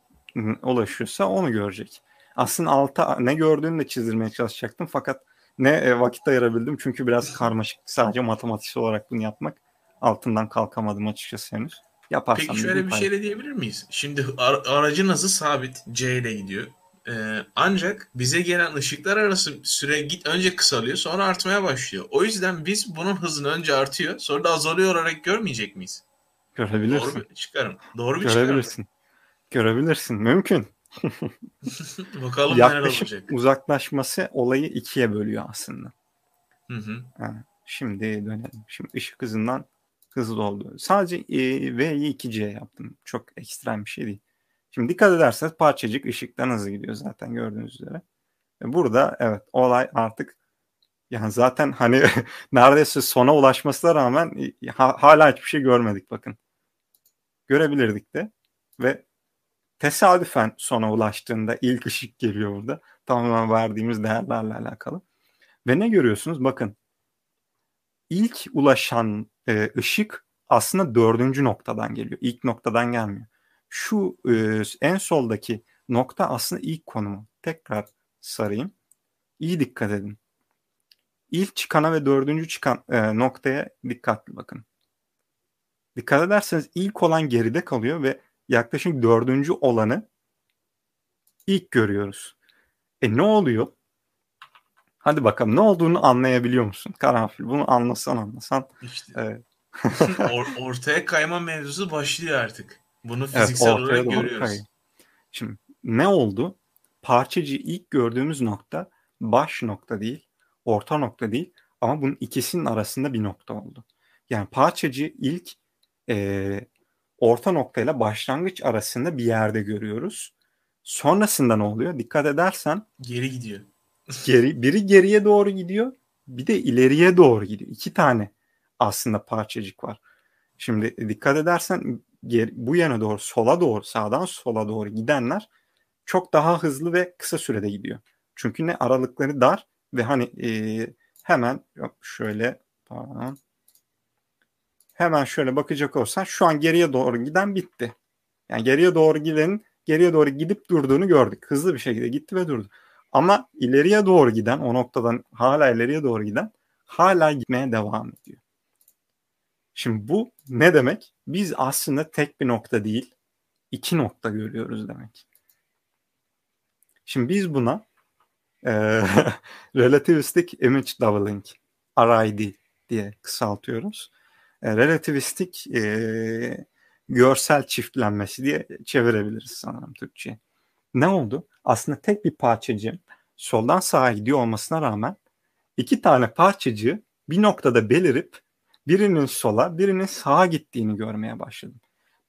ulaşıyorsa onu görecek. Aslında alta ne gördüğünü de çizdirmeye çalışacaktım fakat ne e, vakit ayırabildim çünkü biraz karmaşık sadece matematiksel olarak bunu yapmak altından kalkamadım açıkçası henüz. Yaparsam Peki şöyle bir şey de diyebilir miyiz? Şimdi ar- aracın hızı sabit C ile gidiyor. Ee, ancak bize gelen ışıklar arası süre git önce kısalıyor sonra artmaya başlıyor. O yüzden biz bunun hızını önce artıyor sonra da azalıyor olarak görmeyecek miyiz? Görebilirsin. Doğru bir çıkarım. Doğru bir Görebilirsin. çıkarım. Görebilirsin. Mümkün. Bakalım neler Yaklaşık olacak. uzaklaşması olayı ikiye bölüyor aslında. Hı hı. Ha, şimdi dönelim. Şimdi ışık hızından hızlı oldu. Sadece e, V'yi 2C yaptım. Çok ekstrem bir şey değil. Şimdi dikkat ederseniz parçacık ışıktan hızlı gidiyor zaten gördüğünüz üzere. Burada evet olay artık yani zaten hani neredeyse sona ulaşmasına rağmen ha- hala hiçbir şey görmedik bakın. Görebilirdik de ve tesadüfen sona ulaştığında ilk ışık geliyor burada. Tamamen verdiğimiz değerlerle alakalı. Ve ne görüyorsunuz? Bakın ilk ulaşan e, ışık aslında dördüncü noktadan geliyor. İlk noktadan gelmiyor. Şu e, en soldaki nokta aslında ilk konumu. Tekrar sarayım. İyi dikkat edin. İlk çıkana ve dördüncü çıkan e, noktaya dikkatli bakın. Dikkat ederseniz ilk olan geride kalıyor ve yaklaşık dördüncü olanı ilk görüyoruz. E ne oluyor? Hadi bakalım ne olduğunu anlayabiliyor musun? Karanfil bunu anlasan anlasan. İşte Evet. or- ortaya kayma mevzusu başlıyor artık. Bunu Evet, fiziksel ortaya olarak görüyoruz. kayıyor. Şimdi ne oldu? Parçacığı ilk gördüğümüz nokta baş nokta değil, orta nokta değil ama bunun ikisinin arasında bir nokta oldu. Yani parçacığı ilk e, orta noktayla başlangıç arasında bir yerde görüyoruz. Sonrasında ne oluyor? Dikkat edersen Geri gidiyor. geri, biri geriye doğru gidiyor, bir de ileriye doğru gidiyor. İki tane aslında parçacık var. Şimdi dikkat edersen geri, bu yana doğru, sola doğru, sağdan sola doğru gidenler çok daha hızlı ve kısa sürede gidiyor. Çünkü ne aralıkları dar ve hani e, hemen yok şöyle pardon, hemen şöyle bakacak olsan şu an geriye doğru giden bitti. Yani geriye doğru gidenin geriye doğru gidip durduğunu gördük. Hızlı bir şekilde gitti ve durdu. Ama ileriye doğru giden o noktadan hala ileriye doğru giden hala gitmeye devam ediyor. Şimdi bu ne demek? Biz aslında tek bir nokta değil, iki nokta görüyoruz demek. Şimdi biz buna e, relativistic image doubling, RID diye kısaltıyoruz. E, relativistik e, görsel çiftlenmesi diye çevirebiliriz sanırım Türkçe'ye. Ne oldu? Aslında tek bir parçacığın soldan sağa gidiyor olmasına rağmen iki tane parçacığı bir noktada belirip birinin sola birinin sağa gittiğini görmeye başladım.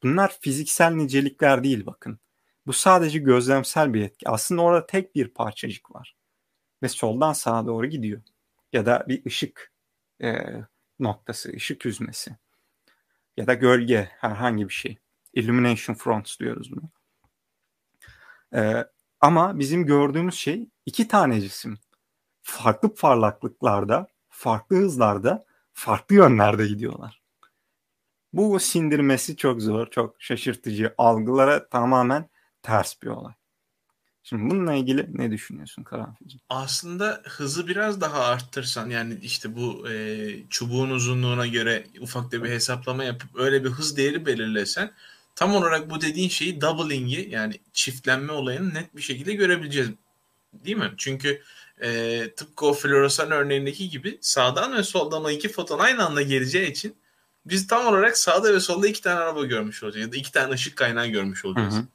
Bunlar fiziksel nicelikler değil bakın. Bu sadece gözlemsel bir etki. Aslında orada tek bir parçacık var. Ve soldan sağa doğru gidiyor. Ya da bir ışık e, noktası, ışık hüzmesi. Ya da gölge, herhangi bir şey. Illumination fronts diyoruz bunu. E, ama bizim gördüğümüz şey iki tane cisim. Farklı parlaklıklarda, farklı hızlarda, farklı yönlerde gidiyorlar. Bu sindirmesi çok zor, çok şaşırtıcı. Algılara tamamen ters bir olay. Şimdi bununla ilgili ne düşünüyorsun Karanfil'ciğim? Aslında hızı biraz daha arttırsan yani işte bu e, çubuğun uzunluğuna göre ufak da bir hesaplama yapıp öyle bir hız değeri belirlesen tam olarak bu dediğin şeyi doubling'i yani çiftlenme olayını net bir şekilde görebileceğiz. Değil mi? Çünkü e, tıpkı o floresan örneğindeki gibi sağdan ve soldan o iki foton aynı anda geleceği için biz tam olarak sağda ve solda iki tane araba görmüş olacağız ya da iki tane ışık kaynağı görmüş olacağız. Hı hı.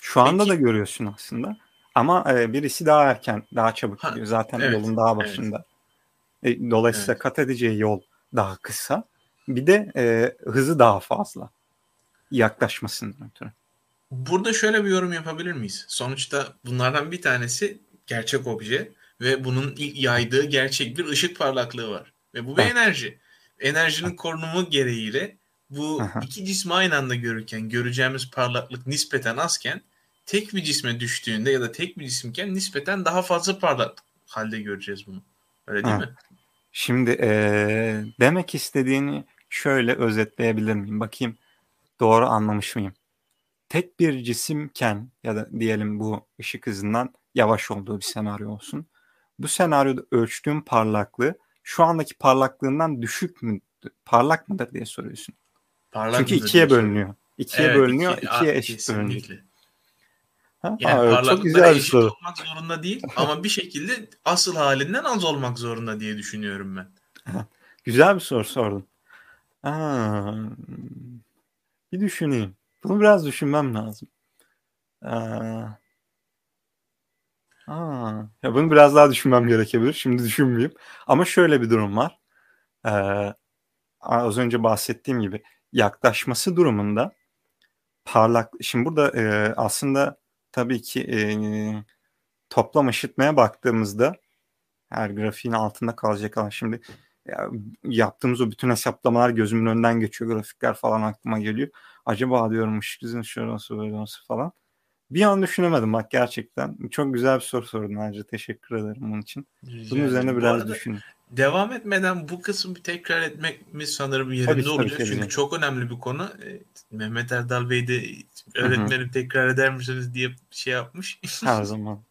Şu anda Peki. da görüyorsun aslında. Ama e, birisi daha erken, daha çabuk Ha, gidiyor. Zaten evet, yolun daha evet. başında. E, dolayısıyla Evet. kat edeceği yol daha kısa. Bir de e, hızı daha fazla. Yaklaşmasından ötürü. Burada şöyle bir yorum yapabilir miyiz? Sonuçta bunlardan bir tanesi gerçek obje ve bunun ilk yaydığı gerçek bir ışık parlaklığı var. Ve bu bir Evet. enerji. Enerjinin korunumu gereğiyle bu Aha. iki cismi aynı anda görürken göreceğimiz parlaklık nispeten azken tek bir cisme düştüğünde ya da tek bir cisimken nispeten daha fazla parlak halde göreceğiz bunu. Öyle değil Ha. mi? Şimdi e, demek istediğini şöyle özetleyebilir miyim? Bakayım doğru anlamış mıyım? Tek bir cisimken ya da diyelim bu ışık hızından yavaş olduğu bir senaryo olsun. Bu senaryoda ölçtüğüm parlaklığı şu andaki parlaklığından düşük mü, parlak mıdır diye soruyorsun. Parlak Çünkü ikiye bölünüyor. İkiye Evet, bölünüyor, iki- ikiye eşit bölünüyor. Ha, Yani ha, evet, çok güzel bir soru. olmak zorunda değil ama bir şekilde asıl halinden az olmak zorunda diye düşünüyorum ben. Güzel bir soru sordun. Aa, bir düşüneyim. Bunu biraz düşünmem lazım. Aa, aa, ya bunu biraz daha düşünmem gerekebilir. Şimdi düşünmeyeyim. Ama şöyle bir durum var. Ee, az önce bahsettiğim gibi yaklaşması durumunda parlak. Şimdi burada e, aslında tabii ki e, toplam ışıtmaya baktığımızda her grafiğin altında kalacak ama şimdi ya, yaptığımız o bütün hesaplamalar gözümün önünden geçiyor. Grafikler falan aklıma geliyor. Acaba diyorum ışık hızının şöyle nasıl böyle nasıl falan. Bir an düşünemedim bak gerçekten. Çok güzel bir soru sordun ayrıca. Teşekkür ederim bunun için. Rica Bunun üzerine biraz arada düşün. Devam etmeden bu kısmı tekrar etmemiz sanırım yerinde Tabii ki, tabii Çünkü edeceğim. çok önemli bir konu. Ee, Mehmet Erdal Bey de öğretmenim tekrar eder misiniz diye şey yapmış. Her zaman.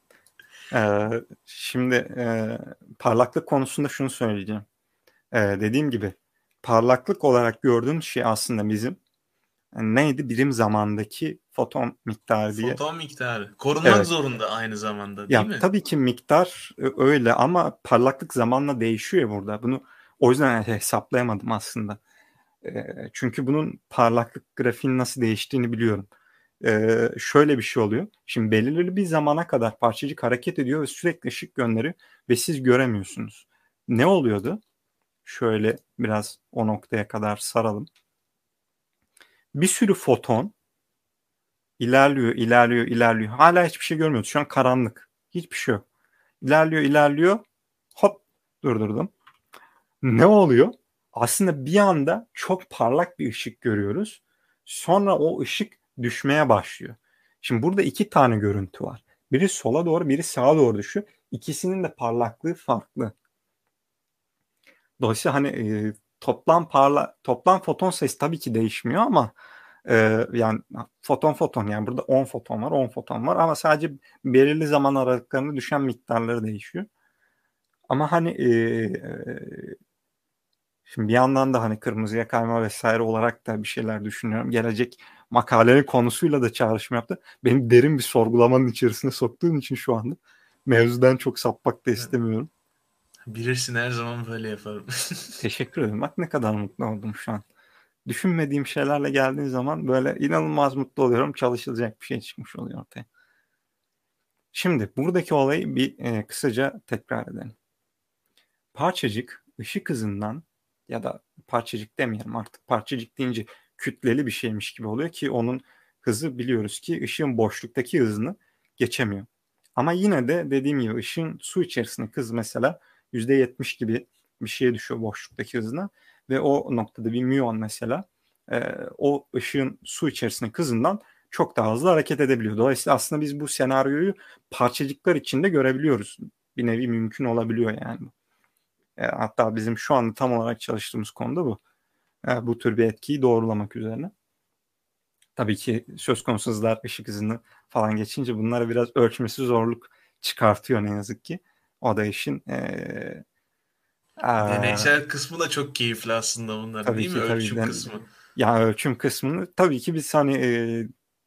Ee, şimdi e, parlaklık konusunda şunu söyleyeceğim. Ee, dediğim gibi parlaklık olarak gördüğün şey aslında bizim yani neydi? Birim zamandaki foton miktarı diye. Foton miktarı. Korunmak Evet. zorunda aynı zamanda değil Ya mi? tabii ki miktar e, öyle ama parlaklık zamanla değişiyor burada. Bunu o yüzden hesaplayamadım aslında. E, çünkü bunun parlaklık grafiğinin nasıl değiştiğini biliyorum. E, şöyle bir şey oluyor. Şimdi belirli bir zamana kadar parçacık hareket ediyor ve sürekli ışık gönderiyor ve siz göremiyorsunuz. Ne oluyordu? Şöyle biraz o noktaya kadar saralım. Bir sürü foton ilerliyor, ilerliyor, ilerliyor. Hala hiçbir şey görmüyoruz. Şu an karanlık. Hiçbir şey yok. İlerliyor, ilerliyor. Hop durdurdum. Ne oluyor? Aslında bir anda çok parlak bir ışık görüyoruz. Sonra o ışık düşmeye başlıyor. Şimdi burada iki tane görüntü var. Biri sola doğru, biri sağa doğru düşüyor. İkisinin de parlaklığı farklı. Dolayısıyla hani e, toplam parla toplam foton sayısı tabii ki değişmiyor ama e, yani foton foton yani burada 10 foton var 10 foton var ama sadece belirli zaman aralıklarında düşen miktarları değişiyor. Ama hani e, e, şimdi bir yandan da hani kırmızıya kayma vesaire olarak da bir şeyler düşünüyorum. Gelecek makalenin konusuyla da çağrışım yaptı. Beni derin bir sorgulamanın içerisine soktuğun için şu anda mevzudan çok sapmak da istemiyorum. Bilirsin her zaman böyle yaparım. Teşekkür ederim. Bak ne kadar mutlu oldum şu an. Düşünmediğim şeylerle geldiğin zaman böyle inanılmaz mutlu oluyorum. Çalışılacak bir şey çıkmış oluyor ortaya. Şimdi buradaki olayı bir e, kısaca tekrar edelim. Parçacık ışık hızından ya da parçacık demeyelim artık parçacık deyince kütleli bir şeymiş gibi oluyor ki onun hızı biliyoruz ki ışığın boşluktaki hızını geçemiyor. Ama yine de dediğim gibi ışığın su içerisindeki hız mesela %70 gibi bir şeye düşüyor boşluktaki hızına ve o noktada bir müyon mesela e, o ışığın su içerisindeki hızından çok daha hızlı hareket edebiliyor. Dolayısıyla aslında biz bu senaryoyu parçacıklar içinde görebiliyoruz. Bir nevi mümkün olabiliyor yani. E, hatta bizim şu anda tam olarak çalıştığımız konuda bu. E, bu tür bir etkiyi doğrulamak üzerine. Tabii ki söz konusu hızlar ışık hızını falan geçince bunlara biraz ölçmesi zorluk çıkartıyor ne yazık ki. O da işin e, Deneysel kısmı da çok keyifli aslında bunlar Tabii değil ki, mi? tabii. Ölçüm Den- kısmı. ya ölçüm kısmını tabii ki biz hani e,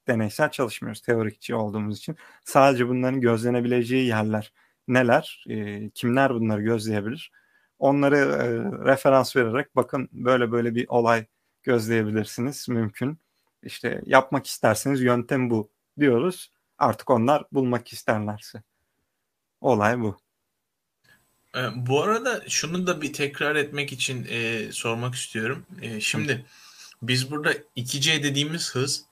deneysel çalışmıyoruz teorikçi olduğumuz için. Sadece bunların gözlenebileceği yerler neler? E, kimler bunları gözleyebilir? Onları e, referans vererek bakın böyle böyle bir olay gözleyebilirsiniz. Mümkün. İşte yapmak isterseniz yöntem bu diyoruz. Artık onlar bulmak isterlerse. Olay bu. Ee, bu arada şunu da bir tekrar etmek için e, sormak istiyorum. E, şimdi biz burada 2C dediğimiz hız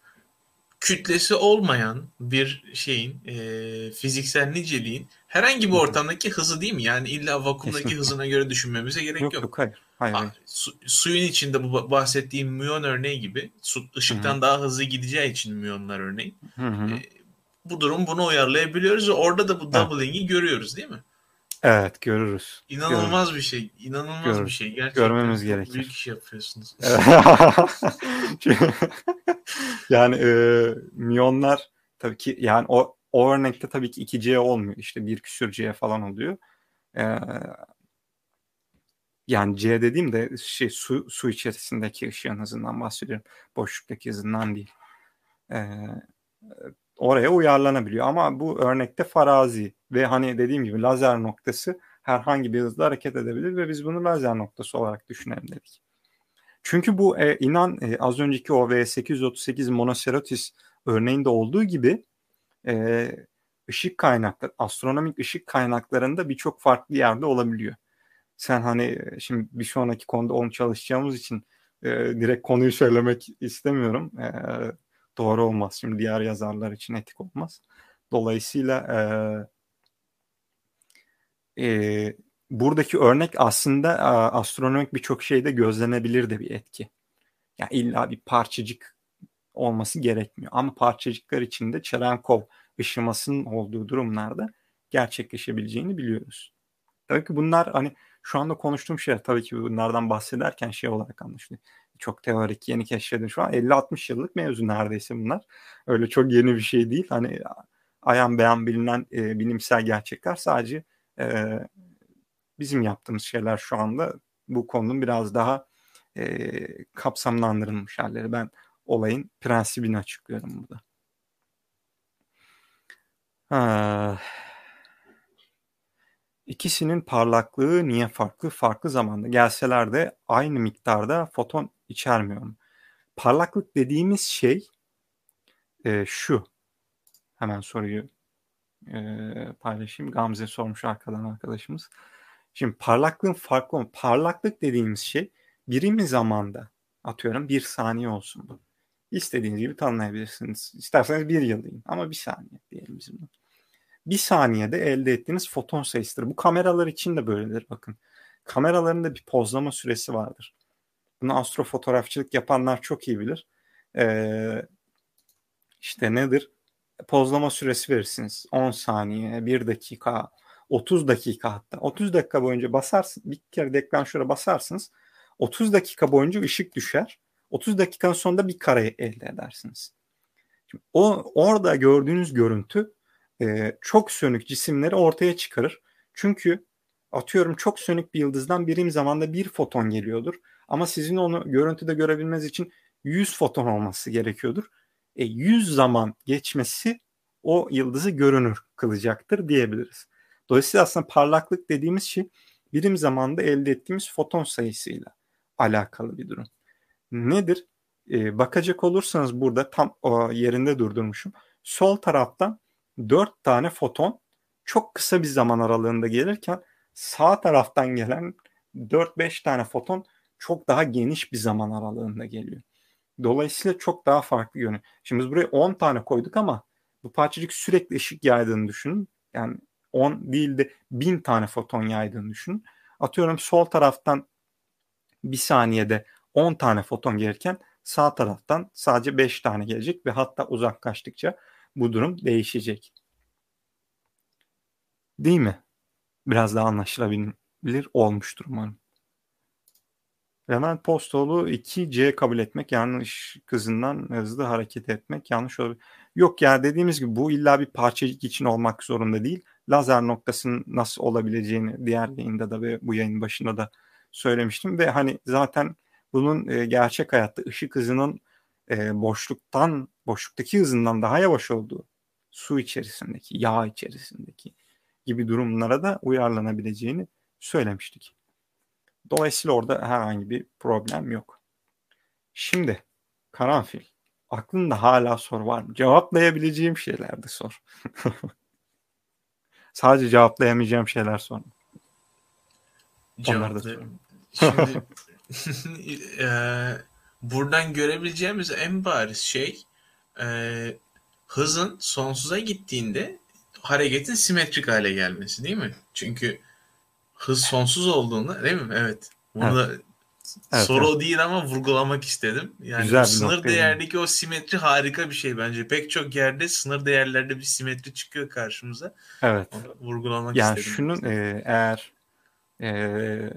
kütlesi olmayan bir şeyin e, fiziksel niceliğin herhangi bir ortamdaki hızı değil mi? Yani illa vakumdaki Kesinlikle. hızına göre düşünmemize gerek Yok yok. yok hayır. Hayır. Hayır. su- suyun içinde bu bahsettiğim müyon örneği gibi su, ışıktan daha hızlı gideceği için müyonlar örneği. E, bu durum bunu uyarlayabiliyoruz ve orada da bu doubling'i görüyoruz değil mi? Evet görürüz. İnanılmaz bir şey. İnanılmaz Görürüz. bir şey. Gerçekten Görmemiz gerekir. büyük iş yapıyorsunuz. yani e, miyonlar tabii ki yani o, o örnekte tabii ki 2C olmuyor. İşte bir küsür C falan oluyor. E, yani C dediğim de şey su, su içerisindeki ışığın hızından bahsediyorum. Boşluktaki hızından değil. E, oraya uyarlanabiliyor. Ama bu örnekte farazi ve hani dediğim gibi lazer noktası herhangi bir hızla hareket edebilir ve biz bunu lazer noktası olarak düşünelim dedik. Çünkü bu e, inan e, az önceki o V838 Monocerotis örneğinde olduğu gibi e, ışık kaynakları, astronomik ışık kaynaklarında birçok farklı yerde olabiliyor. Sen hani e, şimdi bir sonraki konuda onu çalışacağımız için e, direkt konuyu söylemek istemiyorum. E, doğru olmaz. Şimdi diğer yazarlar için etik olmaz. Dolayısıyla e, e, buradaki örnek aslında e, astronomik birçok şeyde gözlenebilir de bir etki. Yani illa bir parçacık olması gerekmiyor. Ama parçacıklar içinde Cherenkov ışımasının olduğu durumlarda gerçekleşebileceğini biliyoruz. Tabii ki bunlar hani şu anda konuştuğum şeyler tabii ki bunlardan bahsederken şey olarak anlaşılıyor. Çok teorik, yeni keşfedilmiş şu an 50-60 yıllık mevzu neredeyse bunlar. Öyle çok yeni bir şey değil. Hani ayan beyan bilinen e, bilimsel gerçekler sadece e, bizim yaptığımız şeyler şu anda bu konunun biraz daha e, kapsamlandırılmış halleri. Ben olayın prensibini açıklıyorum burada. Ha. İkisinin parlaklığı niye farklı? Farklı zamanda gelseler de aynı miktarda foton içermiyor mu? Parlaklık dediğimiz şey e, şu. Hemen soruyu e, paylaşayım. Gamze sormuş arkadan arkadaşımız. Şimdi parlaklığın farklı mı? Parlaklık dediğimiz şey birimi zamanda atıyorum bir saniye olsun bu. İstediğiniz gibi tanımlayabilirsiniz. İsterseniz bir yıl deyin ama bir saniye diyelim biz bunu. Bir saniyede elde ettiğiniz foton sayısıdır. Bu kameralar için de böyledir bakın. Kameraların da bir pozlama süresi vardır. Bunu astrofotoğrafçılık yapanlar çok iyi bilir. Ee, işte nedir? Pozlama süresi verirsiniz. 10 saniye, 1 dakika, 30 dakika hatta. 30 dakika boyunca basarsın, bir kere deklanşöre basarsınız. 30 dakika boyunca ışık düşer. 30 dakikanın sonunda bir kare elde edersiniz. Şimdi o orada gördüğünüz görüntü e, çok sönük cisimleri ortaya çıkarır. Çünkü atıyorum çok sönük bir yıldızdan birim zamanda bir foton geliyordur. Ama sizin onu görüntüde görebilmeniz için 100 foton olması gerekiyordur. E, 100 zaman geçmesi o yıldızı görünür kılacaktır diyebiliriz. Dolayısıyla aslında parlaklık dediğimiz şey birim zamanda elde ettiğimiz foton sayısıyla alakalı bir durum. Nedir? Ee, bakacak olursanız burada tam o yerinde durdurmuşum. Sol taraftan 4 tane foton çok kısa bir zaman aralığında gelirken sağ taraftan gelen 4-5 tane foton çok daha geniş bir zaman aralığında geliyor. Dolayısıyla çok daha farklı yönü. Şimdi biz buraya 10 tane koyduk ama bu parçacık sürekli ışık yaydığını düşünün. Yani 10 değil de 1000 tane foton yaydığını düşünün. Atıyorum sol taraftan bir saniyede 10 tane foton gelirken sağ taraftan sadece 5 tane gelecek ve hatta uzaklaştıkça bu durum değişecek. Değil mi? Biraz daha anlaşılabilir olmuştur umarım. Levent Postoğlu 2C kabul etmek yanlış kızından hızlı hareket etmek yanlış olabilir. Yok ya dediğimiz gibi bu illa bir parçacık için olmak zorunda değil. Lazer noktasının nasıl olabileceğini diğer yayında da ve bu yayın başında da söylemiştim ve hani zaten bunun e, gerçek hayatta ışık hızının e, boşluktan boşluktaki hızından daha yavaş olduğu su içerisindeki, yağ içerisindeki gibi durumlara da uyarlanabileceğini söylemiştik. Dolayısıyla orada herhangi bir problem yok. Şimdi karanfil. Aklında hala soru var mı? Cevaplayabileceğim şeyler de sor. Sadece cevaplayamayacağım şeyler sor. Onları da sor. Şimdi e, buradan görebileceğimiz en bariz şey e, hızın sonsuza gittiğinde hareketin simetrik hale gelmesi değil mi? Çünkü hız sonsuz olduğunda değil mi? Evet. Bunu evet. evet, soru evet. değil ama vurgulamak istedim. Yani Güzel sınır değerdeki yani. o simetri harika bir şey bence. Pek çok yerde sınır değerlerde bir simetri çıkıyor karşımıza. Evet. Onu vurgulamak yani istedim. Yani şunun e, eğer e,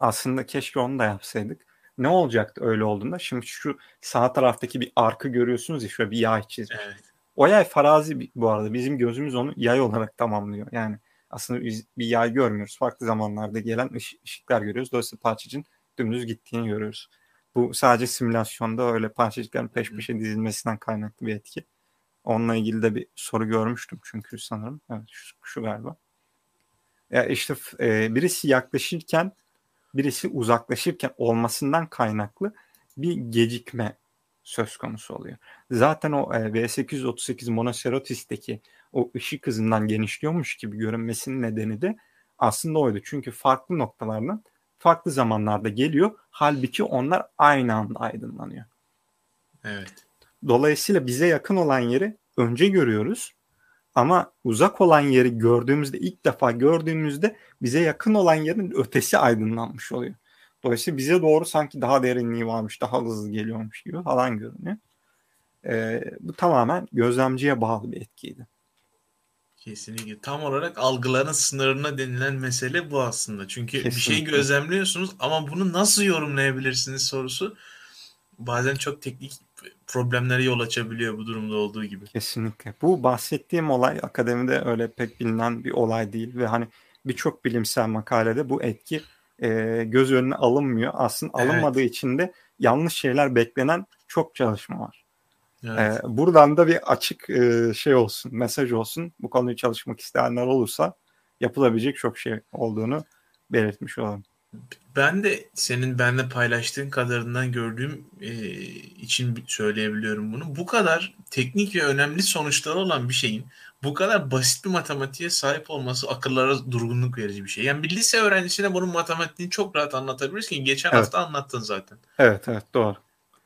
aslında keşke onu da yapsaydık. Ne olacaktı öyle olduğunda? Şimdi şu sağ taraftaki bir arkı görüyorsunuz ya şöyle bir yay çizmiş. Evet. O yay farazi bu arada. Bizim gözümüz onu yay olarak tamamlıyor. Yani aslında biz bir yay görmüyoruz. Farklı zamanlarda gelen ış- ışıklar görüyoruz. Dolayısıyla parçacığın dümdüz gittiğini görüyoruz. Bu sadece simülasyonda öyle parçacıkların peş peşe dizilmesinden kaynaklı bir etki. onunla ilgili de bir soru görmüştüm çünkü sanırım. Evet şu, şu galiba. Ya işte e, birisi yaklaşırken birisi uzaklaşırken olmasından kaynaklı bir gecikme söz konusu oluyor. Zaten o e, V838 Monocerotis'teki o ışık hızından genişliyormuş gibi görünmesinin nedeni de aslında oydu. Çünkü farklı noktalardan farklı zamanlarda geliyor. Halbuki onlar aynı anda aydınlanıyor. Evet. Dolayısıyla bize yakın olan yeri önce görüyoruz. Ama uzak olan yeri gördüğümüzde ilk defa gördüğümüzde bize yakın olan yerin ötesi aydınlanmış oluyor. Dolayısıyla bize doğru sanki daha derinliği varmış, daha hızlı geliyormuş gibi falan görünüyor. Ee, bu tamamen gözlemciye bağlı bir etkiydi. Kesinlikle. Tam olarak algıların sınırına denilen mesele bu aslında. Çünkü Kesinlikle. bir şey gözlemliyorsunuz ama bunu nasıl yorumlayabilirsiniz sorusu bazen çok teknik problemlere yol açabiliyor bu durumda olduğu gibi. Kesinlikle. Bu bahsettiğim olay akademide öyle pek bilinen bir olay değil ve hani birçok bilimsel makalede bu etki e, göz önüne alınmıyor. Aslında evet. alınmadığı için de yanlış şeyler beklenen çok çalışma var. Evet. E, buradan da bir açık e, şey olsun, mesaj olsun. Bu konuyu çalışmak isteyenler olursa yapılabilecek çok şey olduğunu belirtmiş olalım. Ben de senin benimle paylaştığın kadarından gördüğüm e, için söyleyebiliyorum bunu. Bu kadar teknik ve önemli sonuçları olan bir şeyin bu kadar basit bir matematiğe sahip olması akıllara durgunluk verici bir şey. Yani bir lise öğrencisine bunun matematiğini çok rahat anlatabiliriz ki geçen evet. hafta anlattın zaten. Evet evet doğru.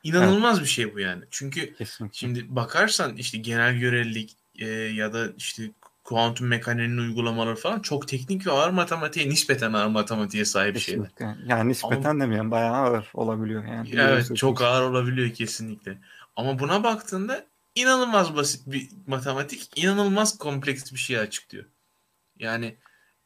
İnanılmaz evet. bir şey bu yani. Çünkü Kesinlikle. şimdi bakarsan işte genel görelilik e, ya da işte kuantum mekaniğinin uygulamaları falan çok teknik ve ağır matematiğe nispeten ağır matematiğe sahip şeyler. Yani nispeten Ama, demeyen bayağı ağır olabiliyor yani. Evet çok ağır olabiliyor kesinlikle. Ama buna baktığında inanılmaz basit bir matematik, inanılmaz kompleks bir şey açıklıyor. Yani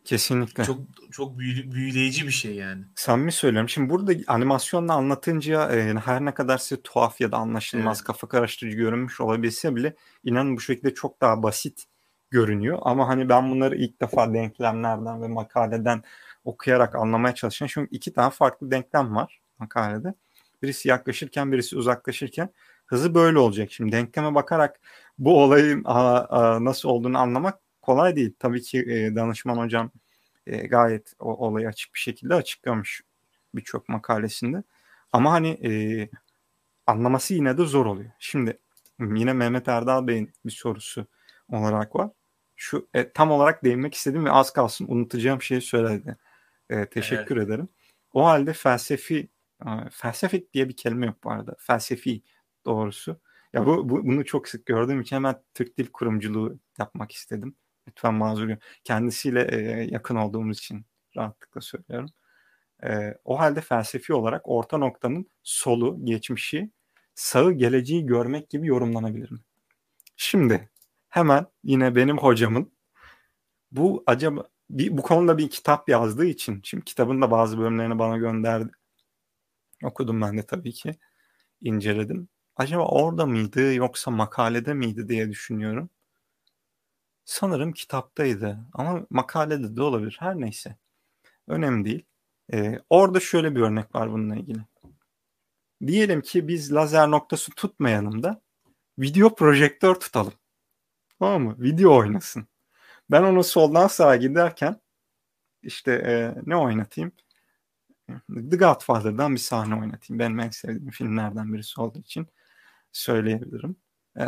Kesinlikle. Çok çok büyüleyici bir şey yani. Samimi söylüyorum. Şimdi burada animasyonla anlatınca e, her ne kadar size tuhaf ya da anlaşılmaz, evet. kafa karıştırıcı görünmüş olabilse bile inanın bu şekilde çok daha basit görünüyor. Ama hani ben bunları ilk defa denklemlerden ve makaleden okuyarak anlamaya çalışıyorum. Çünkü iki tane farklı denklem var makalede. Birisi yaklaşırken birisi uzaklaşırken hızı böyle olacak. Şimdi denkleme bakarak bu olayın a, a, nasıl olduğunu anlamak kolay değil. Tabii ki e, danışman hocam e, gayet o, olayı açık bir şekilde açıklamış birçok makalesinde. Ama hani e, anlaması yine de zor oluyor. Şimdi yine Mehmet Erdal Bey'in bir sorusu olarak var. Şu e, tam olarak değinmek istedim ve az kalsın unutacağım şeyi söyledi. E, teşekkür evet. ederim. O halde felsefi e, felsefik diye bir kelime yok bu arada. Felsefi doğrusu. Ya bu, bu bunu çok sık gördüğüm için hemen Türk Dil Kurumculuğu yapmak istedim. Lütfen mazur Kendisiyle e, yakın olduğumuz için rahatlıkla söylüyorum. E, o halde felsefi olarak orta noktanın solu, geçmişi, sağı, geleceği görmek gibi yorumlanabilir mi? Şimdi hemen yine benim hocamın bu acaba bir, bu konuda bir kitap yazdığı için şimdi kitabın da bazı bölümlerini bana gönderdi. Okudum ben de tabii ki. inceledim. Acaba orada mıydı yoksa makalede miydi diye düşünüyorum. Sanırım kitaptaydı ama makalede de olabilir. Her neyse. Önemli değil. Ee, orada şöyle bir örnek var bununla ilgili. Diyelim ki biz lazer noktası tutmayalım da video projektör tutalım. Tamam mı? Video oynasın. Ben onu soldan sağa giderken işte e, ne oynatayım? The Godfather'dan bir sahne oynatayım. Benim en sevdiğim filmlerden birisi olduğu için söyleyebilirim. E,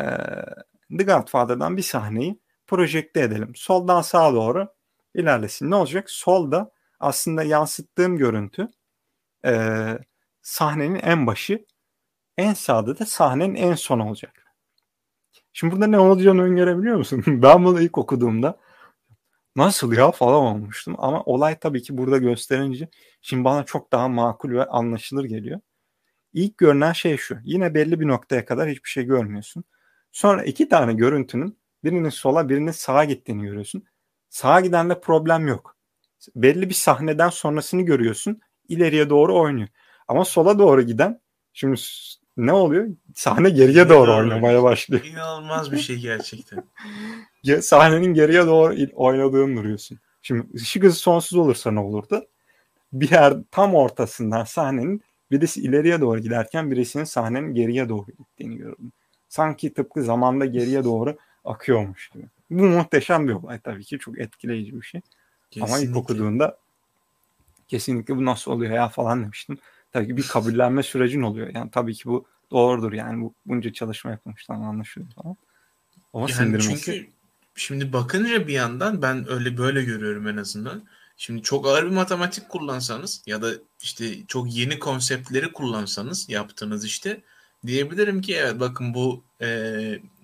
The Godfather'dan bir sahneyi projekte edelim. Soldan sağa doğru ilerlesin. Ne olacak? Solda aslında yansıttığım görüntü e, sahnenin en başı. En sağda da sahnenin en son olacak. Şimdi burada ne olacağını öngörebiliyor musun? ben bunu ilk okuduğumda nasıl ya falan olmuştum. Ama olay tabii ki burada gösterince şimdi bana çok daha makul ve anlaşılır geliyor. İlk görünen şey şu. Yine belli bir noktaya kadar hiçbir şey görmüyorsun. Sonra iki tane görüntünün birinin sola birinin sağa gittiğini görüyorsun. Sağa gidenle problem yok. Belli bir sahneden sonrasını görüyorsun. İleriye doğru oynuyor. Ama sola doğru giden şimdi ne oluyor? Sahne geriye doğru oynamaya başlıyor. İnanılmaz bir şey gerçekten. Sahnenin geriye doğru oynadığını duruyorsun. Şimdi ışık hızı sonsuz olursa ne olurdu? Bir yer tam ortasından sahnenin birisi ileriye doğru giderken birisinin sahnenin geriye doğru gittiğini görüyorum. Sanki tıpkı zamanda geriye doğru akıyormuş gibi. Bu muhteşem bir olay tabii ki. Çok etkileyici bir şey. Kesinlikle. Ama ilk okuduğunda kesinlikle bu nasıl oluyor ya falan demiştim. Tabii ki bir kabullenme sürecin oluyor. Yani tabii ki bu doğrudur yani bu bunca çalışma yapılmışlar anlaşılıyor falan. Ama yani sindirmesi... Çünkü şimdi bakınca bir yandan ben öyle böyle görüyorum en azından. Şimdi çok ağır bir matematik kullansanız ya da işte çok yeni konseptleri kullansanız yaptığınız işte diyebilirim ki evet bakın bu e,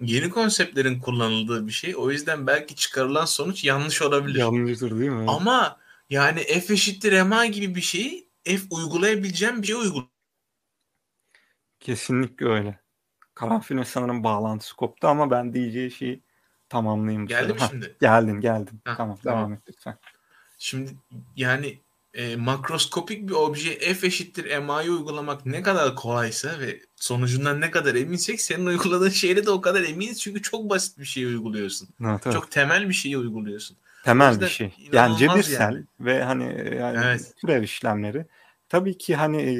yeni konseptlerin kullanıldığı bir şey. O yüzden belki çıkarılan sonuç yanlış olabilir. Yanlıştır değil mi? Ama yani F eşittir MA gibi bir şeyi F uygulayabileceğim bir şey uygul. Kesinlikle öyle. Karanfilin sanırım bağlantısı koptu ama ben diyeceği şeyi tamamlayayım. Geldim şimdi. geldin geldin. Ha, tamam, tamam devam et lütfen. Şimdi yani e, makroskopik bir obje f eşittir MA'yı uygulamak ne kadar kolaysa ve sonucundan ne kadar eminsek senin uyguladığın şeyle de o kadar eminiz çünkü çok basit bir şey uyguluyorsun. Evet, evet. Çok temel bir şeyi uyguluyorsun. Temel bir şey. Yani cebirsel yani. ve hani yani evet. türev işlemleri. Tabii ki hani e,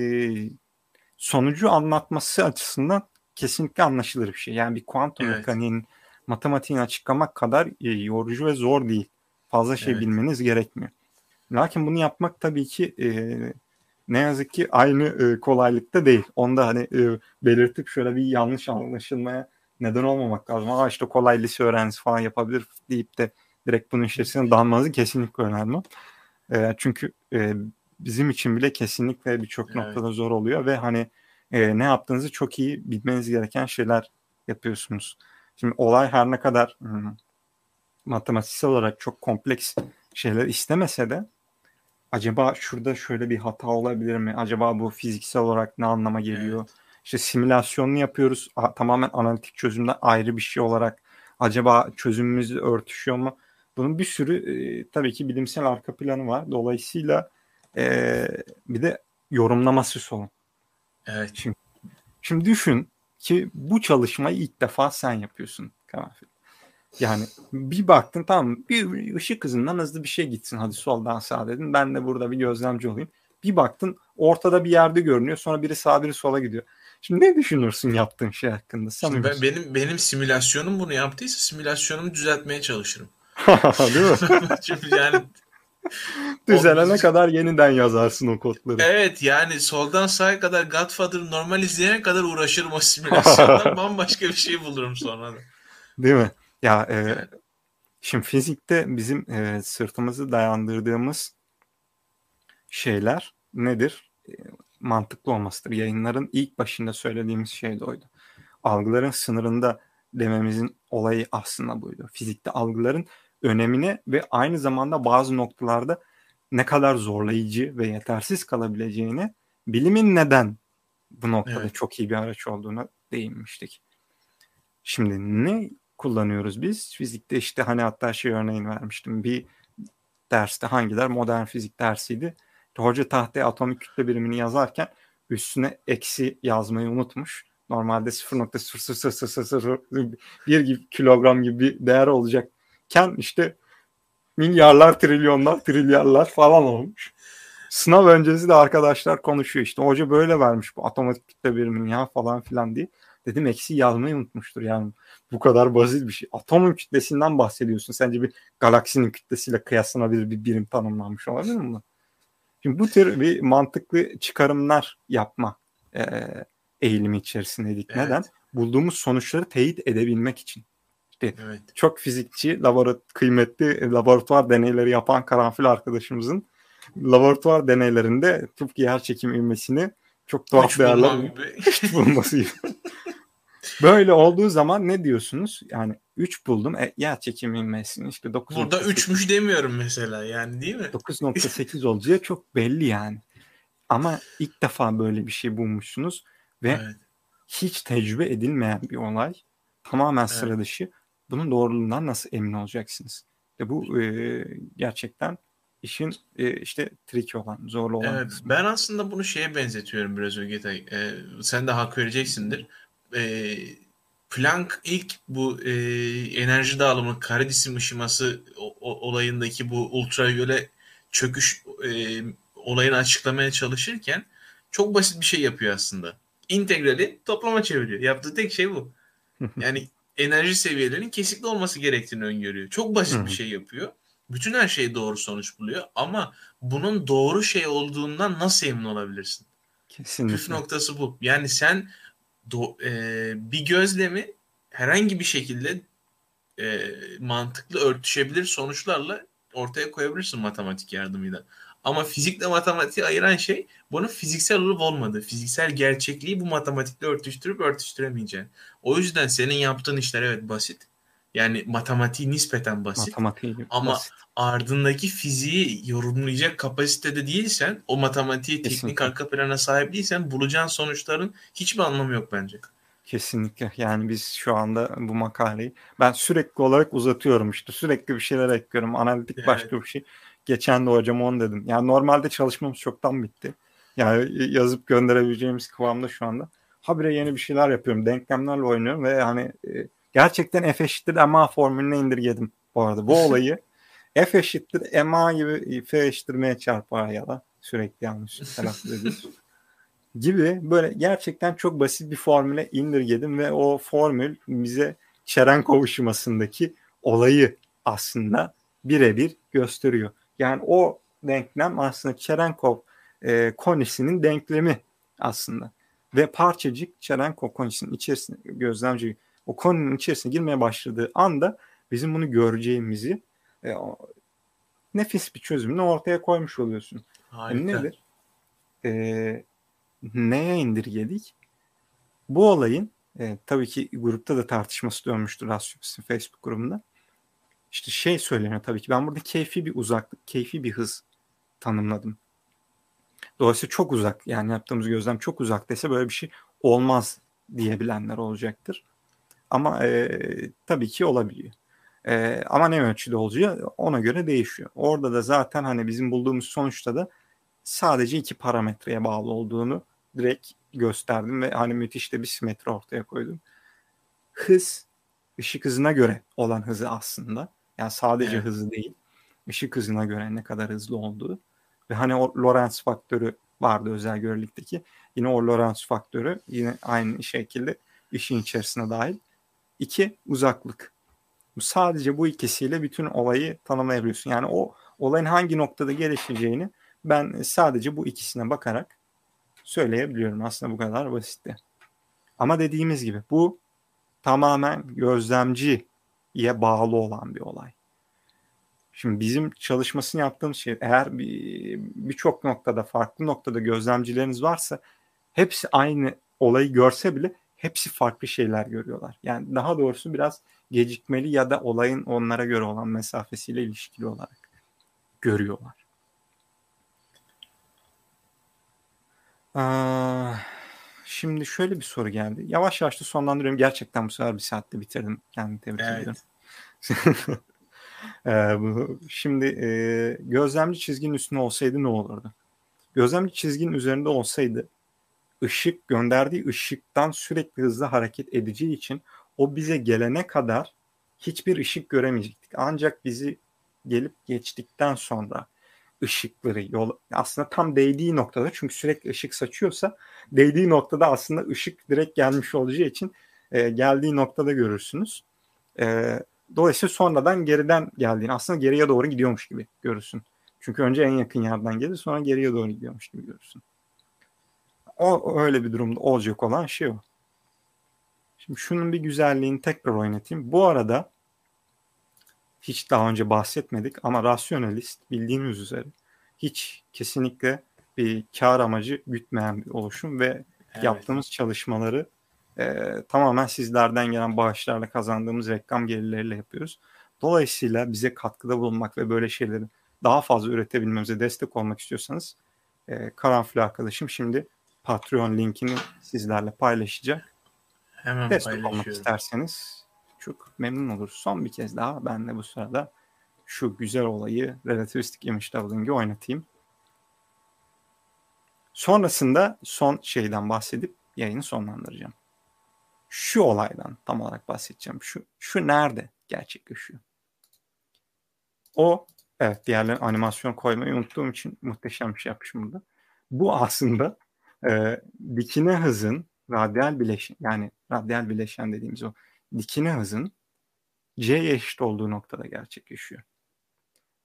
sonucu anlatması açısından kesinlikle anlaşılır bir şey. Yani bir kuantum evet. mekaniğinin matematiğini açıklamak kadar e, yorucu ve zor değil. Fazla şey evet. bilmeniz gerekmiyor. Lakin bunu yapmak tabii ki e, ne yazık ki aynı e, kolaylıkta değil. Onda hani e, belirtip şöyle bir yanlış anlaşılmaya neden olmamak lazım. Aa işte kolay lise öğrencisi falan yapabilir deyip de direkt bunun içerisine dalmanızı kesinlikle önemli. E, çünkü e, bizim için bile kesinlikle birçok evet. noktada zor oluyor ve hani e, ne yaptığınızı çok iyi bilmeniz gereken şeyler yapıyorsunuz. Şimdi olay her ne kadar hmm, matematiksel olarak çok kompleks şeyler istemese de acaba şurada şöyle bir hata olabilir mi? Acaba bu fiziksel olarak ne anlama geliyor? Evet. İşte simülasyonunu yapıyoruz. A, tamamen analitik çözümden ayrı bir şey olarak acaba çözümümüz örtüşüyor mu? Bunun bir sürü e, tabii ki bilimsel arka planı var. Dolayısıyla e, bir de yorumlaması sorun. Evet. Şimdi, şimdi düşün ki bu çalışmayı ilk defa sen yapıyorsun Karanfil. Yani bir baktın tamam bir ışık hızından hızlı bir şey gitsin hadi soldan sağa dedin. Ben de burada bir gözlemci olayım. Bir baktın ortada bir yerde görünüyor sonra biri sağa biri sola gidiyor. Şimdi ne düşünürsün yaptığın şey hakkında? Şimdi ben, benim benim simülasyonum bunu yaptıysa simülasyonumu düzeltmeye çalışırım. Değil mi? Çünkü yani Düzelene kadar yeniden yazarsın o kodları. Evet yani soldan sağa kadar Godfather normal izleyene kadar uğraşırım o simülasyonda. bambaşka bir şey bulurum sonra da. Değil mi? Ya e, şimdi fizikte bizim e, sırtımızı dayandırdığımız şeyler nedir? E, mantıklı olmasıdır. Yayınların ilk başında söylediğimiz şey de oydu. Algıların sınırında dememizin olayı aslında buydu. Fizikte algıların önemine ve aynı zamanda bazı noktalarda ne kadar zorlayıcı ve yetersiz kalabileceğini bilimin neden bu noktada evet. çok iyi bir araç olduğuna değinmiştik. Şimdi ne kullanıyoruz biz? Fizikte işte hani hatta şey örneğin vermiştim. Bir derste hangiler modern fizik dersiydi. Hoca tahtaya atomik kütle birimini yazarken üstüne eksi yazmayı unutmuş. Normalde 0.00001 kilogram gibi bir değer olacakken işte milyarlar, trilyonlar, trilyarlar falan olmuş. Sınav öncesi de arkadaşlar konuşuyor işte hoca böyle vermiş bu atomik kütle birimini ya falan filan diye. Dedim eksi yazmayı unutmuştur yani. Bu kadar basit bir şey. Atomun kütlesinden bahsediyorsun. Sence bir galaksinin kütlesiyle kıyaslanabilir bir birim tanımlanmış olabilir mi? Şimdi bu tür bir mantıklı çıkarımlar yapma e, eğilimi içerisindeydik. Evet. Neden? Bulduğumuz sonuçları teyit edebilmek için. İşte evet. çok fizikçi, laborat kıymetli laboratuvar deneyleri yapan karanfil arkadaşımızın laboratuvar deneylerinde tıpkı yer çekim ivmesini çok tuhaf değerler bulması gibi. Böyle olduğu zaman ne diyorsunuz? Yani 3 buldum. E, yer çekim inmesini işte 9. Burada 3'müş demiyorum mesela yani değil mi? 9.8 olacağı çok belli yani. Ama ilk defa böyle bir şey bulmuşsunuz ve evet. hiç tecrübe edilmeyen bir olay. Tamamen evet. sıra dışı. Bunun doğruluğundan nasıl emin olacaksınız? Ve bu e, gerçekten işin e, işte tricky olan, zorlu olan evet, kısmı. Ben aslında bunu şeye benzetiyorum biraz Ögetay. E, sen de hak vereceksindir e, Planck ilk bu e, enerji dağılımı kare cisim ışıması o, o, olayındaki bu ultraviyole çöküş e, olayını açıklamaya çalışırken çok basit bir şey yapıyor aslında. İntegrali toplama çeviriyor. Yaptığı tek şey bu. Yani enerji seviyelerinin kesikli olması gerektiğini öngörüyor. Çok basit bir şey yapıyor. Bütün her şey doğru sonuç buluyor ama bunun doğru şey olduğundan nasıl emin olabilirsin? Kesinlikle. Püf noktası bu. Yani sen do, e, bir gözlemi herhangi bir şekilde e, mantıklı örtüşebilir sonuçlarla ortaya koyabilirsin matematik yardımıyla. Ama fizikle matematiği ayıran şey bunun fiziksel olup olmadığı. Fiziksel gerçekliği bu matematikle örtüştürüp örtüştüremeyeceğin. O yüzden senin yaptığın işler evet basit. Yani matematiği nispeten basit. Matematiği ama basit. ardındaki fiziği yorumlayacak kapasitede değilsen, o matematiği teknik Kesinlikle. arka plana sahip değilsen bulacağın sonuçların hiçbir anlamı yok bence. Kesinlikle. Yani biz şu anda bu makaleyi ben sürekli olarak uzatıyorum işte. Sürekli bir şeyler ekliyorum. Analitik Evet. başka bir şey. Geçen de hocam onu dedim. Yani normalde çalışmamız çoktan bitti. Yani yazıp gönderebileceğimiz kıvamda şu anda. Habire yeni bir şeyler yapıyorum. Denklemlerle oynuyorum ve hani e, gerçekten F eşittir MA formülüne indirgedim bu arada. Bu olayı F eşittir MA gibi F eşittir M çarpı ya da sürekli yanlış telaffuz ediyoruz gibi böyle gerçekten çok basit bir formüle indirgedim ve o formül bize Cherenkov ışımasındaki olayı aslında birebir gösteriyor. Yani o denklem aslında Cherenkov e, konisinin denklemi aslında. Ve parçacık Cherenkov konisinin içerisine gözlemci o koninin içerisine girmeye başladığı anda bizim bunu göreceğimizi e, o, nefis bir çözümünü ortaya koymuş oluyorsun. Harika. Nedir? E, neye indirgedik? Bu olayın e, tabii ki grupta da tartışması dönmüştür Rasyops'un Facebook grubunda. İşte şey söyleniyor tabii ki ben burada keyfi bir uzaklık, keyfi bir hız tanımladım. Dolayısıyla çok uzak yani yaptığımız gözlem çok uzaktaysa böyle bir şey olmaz diyebilenler olacaktır. Ama e, tabii ki olabiliyor. E, ama ne ölçüde olacağı ona göre değişiyor. Orada da zaten hani bizim bulduğumuz sonuçta da sadece iki parametreye bağlı olduğunu direkt gösterdim ve hani müthiş de bir simetri ortaya koydum. Hız ışık hızına göre olan hızı aslında. Yani sadece Evet. hızı değil. ışık hızına göre ne kadar hızlı olduğu. Ve hani o Lorentz faktörü vardı özel görelikteki. Yine o Lorentz faktörü yine aynı şekilde işin içerisine dahil. İki uzaklık. Sadece bu ikisiyle bütün olayı tanımlayabiliyorsun. Yani o olayın hangi noktada gelişeceğini ben sadece bu ikisine bakarak söyleyebiliyorum. Aslında bu kadar basitti. Ama dediğimiz gibi bu tamamen gözlemciye bağlı olan bir olay. Şimdi bizim çalışmasını yaptığımız şey eğer bir- birçok noktada farklı noktada gözlemcileriniz varsa hepsi aynı olayı görse bile hepsi farklı şeyler görüyorlar. Yani daha doğrusu biraz gecikmeli ya da olayın onlara göre olan mesafesiyle ilişkili olarak görüyorlar. Aa, şimdi şöyle bir soru geldi. Yavaş yavaş da sonlandırıyorum. Gerçekten bu sefer bir saatte bitirdim. Kendimi tebrik ediyorum. Evet. Ee, bu, şimdi e, gözlemci çizginin üstünde olsaydı ne olurdu? Gözlemci çizginin üzerinde olsaydı ışık gönderdiği ışıktan sürekli hızlı hareket edeceği için o bize gelene kadar hiçbir ışık göremeyecektik. Ancak bizi gelip geçtikten sonra ışıkları yol aslında tam değdiği noktada çünkü sürekli ışık saçıyorsa değdiği noktada aslında ışık direkt gelmiş olacağı için e, geldiği noktada görürsünüz. E, dolayısıyla sonradan geriden geldiğini aslında geriye doğru gidiyormuş gibi görürsün. Çünkü önce en yakın yerden gelir sonra geriye doğru gidiyormuş gibi görürsün. O öyle bir durumda olacak olan şey o. Şimdi şunun bir güzelliğini tekrar oynatayım. Bu arada hiç daha önce bahsetmedik ama rasyonalist bildiğiniz üzere hiç kesinlikle bir kar amacı gütmeyen bir oluşum ve Evet. yaptığımız çalışmaları e, tamamen sizlerden gelen bağışlarla kazandığımız reklam gelirleriyle yapıyoruz. Dolayısıyla bize katkıda bulunmak ve böyle şeyleri daha fazla üretebilmemize destek olmak istiyorsanız e, Karanfil arkadaşım şimdi Patreon linkini sizlerle paylaşacak. Hemen Destek olmak isterseniz çok memnun oluruz. Son bir kez daha ben de bu sırada şu güzel olayı relativistik image doubling oynatayım. Sonrasında son şeyden bahsedip yayını sonlandıracağım. Şu olaydan tam olarak bahsedeceğim. Şu, şu nerede gerçekleşiyor? O evet diğerlerin animasyon koymayı unuttuğum için muhteşem bir şey yapmışım burada. Bu aslında e, dikine hızın radyal bileşen yani radyal bileşen dediğimiz o dikine hızın C'ye eşit olduğu noktada gerçekleşiyor.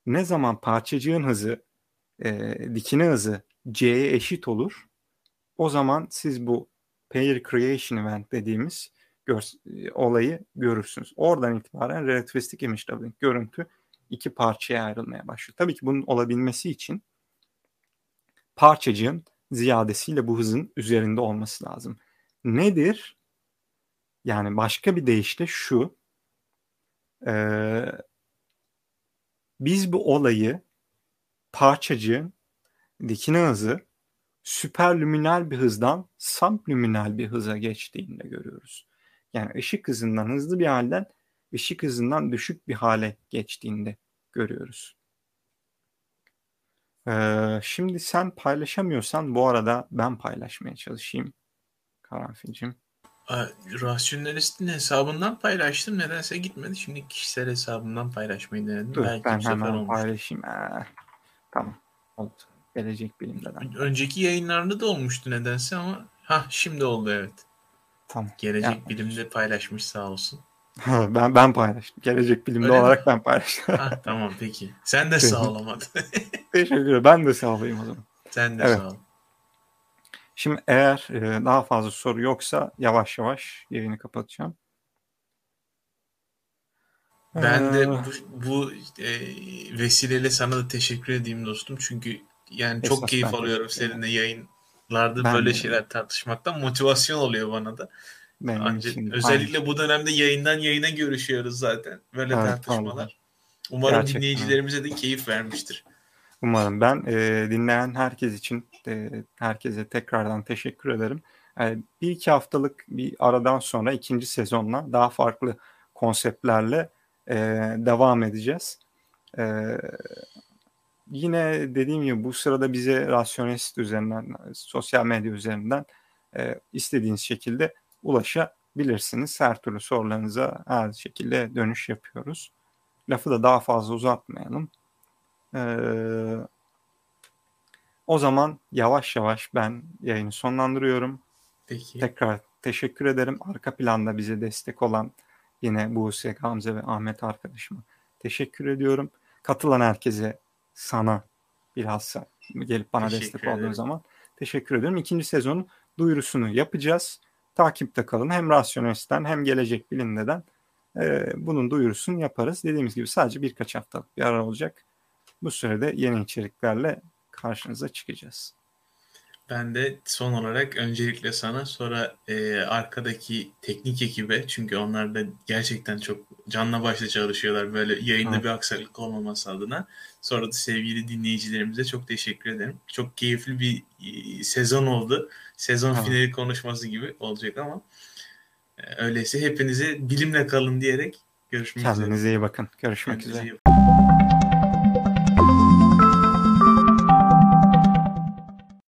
Ne zaman parçacığın hızı e, dikine hızı C'ye eşit olur o zaman siz bu pair creation event dediğimiz gör, e, olayı görürsünüz. Oradan itibaren relativistik image doubling görüntü iki parçaya ayrılmaya başlıyor. Tabii ki bunun olabilmesi için parçacığın ziyadesiyle bu hızın üzerinde olması lazım. Nedir? Yani başka bir deyişle şu. Ee, biz bu olayı parçacığın dikine hızı süperlüminal bir hızdan sublüminal bir hıza geçtiğinde görüyoruz. Yani ışık hızından hızlı bir halden ışık hızından düşük bir hale geçtiğinde görüyoruz. Ee, şimdi sen paylaşamıyorsan bu arada ben paylaşmaya çalışayım. Karanfilcim. Rasyonalistin hesabından paylaştım. Nedense gitmedi. Şimdi kişisel hesabından paylaşmayı denedim. Dur, Belki ben hemen olmuş. paylaşayım. Ee, tamam. Oldu. Gelecek bilimden. Önceki yayınlarda da olmuştu nedense ama ha şimdi oldu evet. Tamam. Gelecek yani, bilimde paylaşmış sağ olsun. ben ben paylaştım. Gelecek bilimde Öyle olarak mi? ben paylaştım. ha, tamam peki. Sen de sağ ol Teşekkür ederim. Ben de sağ olayım o zaman. Sen de evet. sağ ol. Şimdi eğer e, daha fazla soru yoksa yavaş yavaş yayını kapatacağım. Ben de bu, bu e, vesileyle sana da teşekkür edeyim dostum. Çünkü yani çok keyif alıyorum seninle yayınlarda ben böyle de. şeyler tartışmaktan. Motivasyon oluyor bana da. Benim Ancak özellikle aynı. bu dönemde yayından yayına görüşüyoruz zaten. Böyle evet, tartışmalar. Vallahi. Umarım Gerçekten. dinleyicilerimize de keyif vermiştir. Umarım ben e, dinleyen herkes için e, herkese tekrardan teşekkür ederim. E, bir iki haftalık bir aradan sonra ikinci sezonla daha farklı konseptlerle e, devam edeceğiz. E, yine dediğim gibi bu sırada bize rasyonist üzerinden, sosyal medya üzerinden e, istediğiniz şekilde ulaşabilirsiniz. Her türlü sorularınıza her şekilde dönüş yapıyoruz. Lafı da daha fazla uzatmayalım. Ee, o zaman yavaş yavaş ben yayını sonlandırıyorum. Peki. Tekrar teşekkür ederim. Arka planda bize destek olan yine Buse, Gamze ve Ahmet arkadaşıma teşekkür ediyorum. Katılan herkese sana bilhassa gelip bana teşekkür destek olduğun zaman teşekkür ediyorum. İkinci sezonun duyurusunu yapacağız. Takipte kalın. Hem Rasyonelist'ten hem Gelecek Bilim'den e, bunun duyurusunu yaparız. Dediğimiz gibi sadece birkaç haftalık bir ara olacak. Bu sürede yeni içeriklerle karşınıza çıkacağız. Ben de son olarak öncelikle sana sonra e, arkadaki teknik ekibe çünkü onlar da gerçekten çok canla başla çalışıyorlar böyle yayında Hı. bir aksaklık olmaması adına. Sonra da sevgili dinleyicilerimize çok teşekkür ederim. Çok keyifli bir e, sezon oldu. Sezon Hı. finali konuşması gibi olacak ama e, öyleyse hepinize bilimle kalın diyerek görüşmek Kendinize üzere. Kendinize iyi bakın. Görüşmek Kendinize üzere.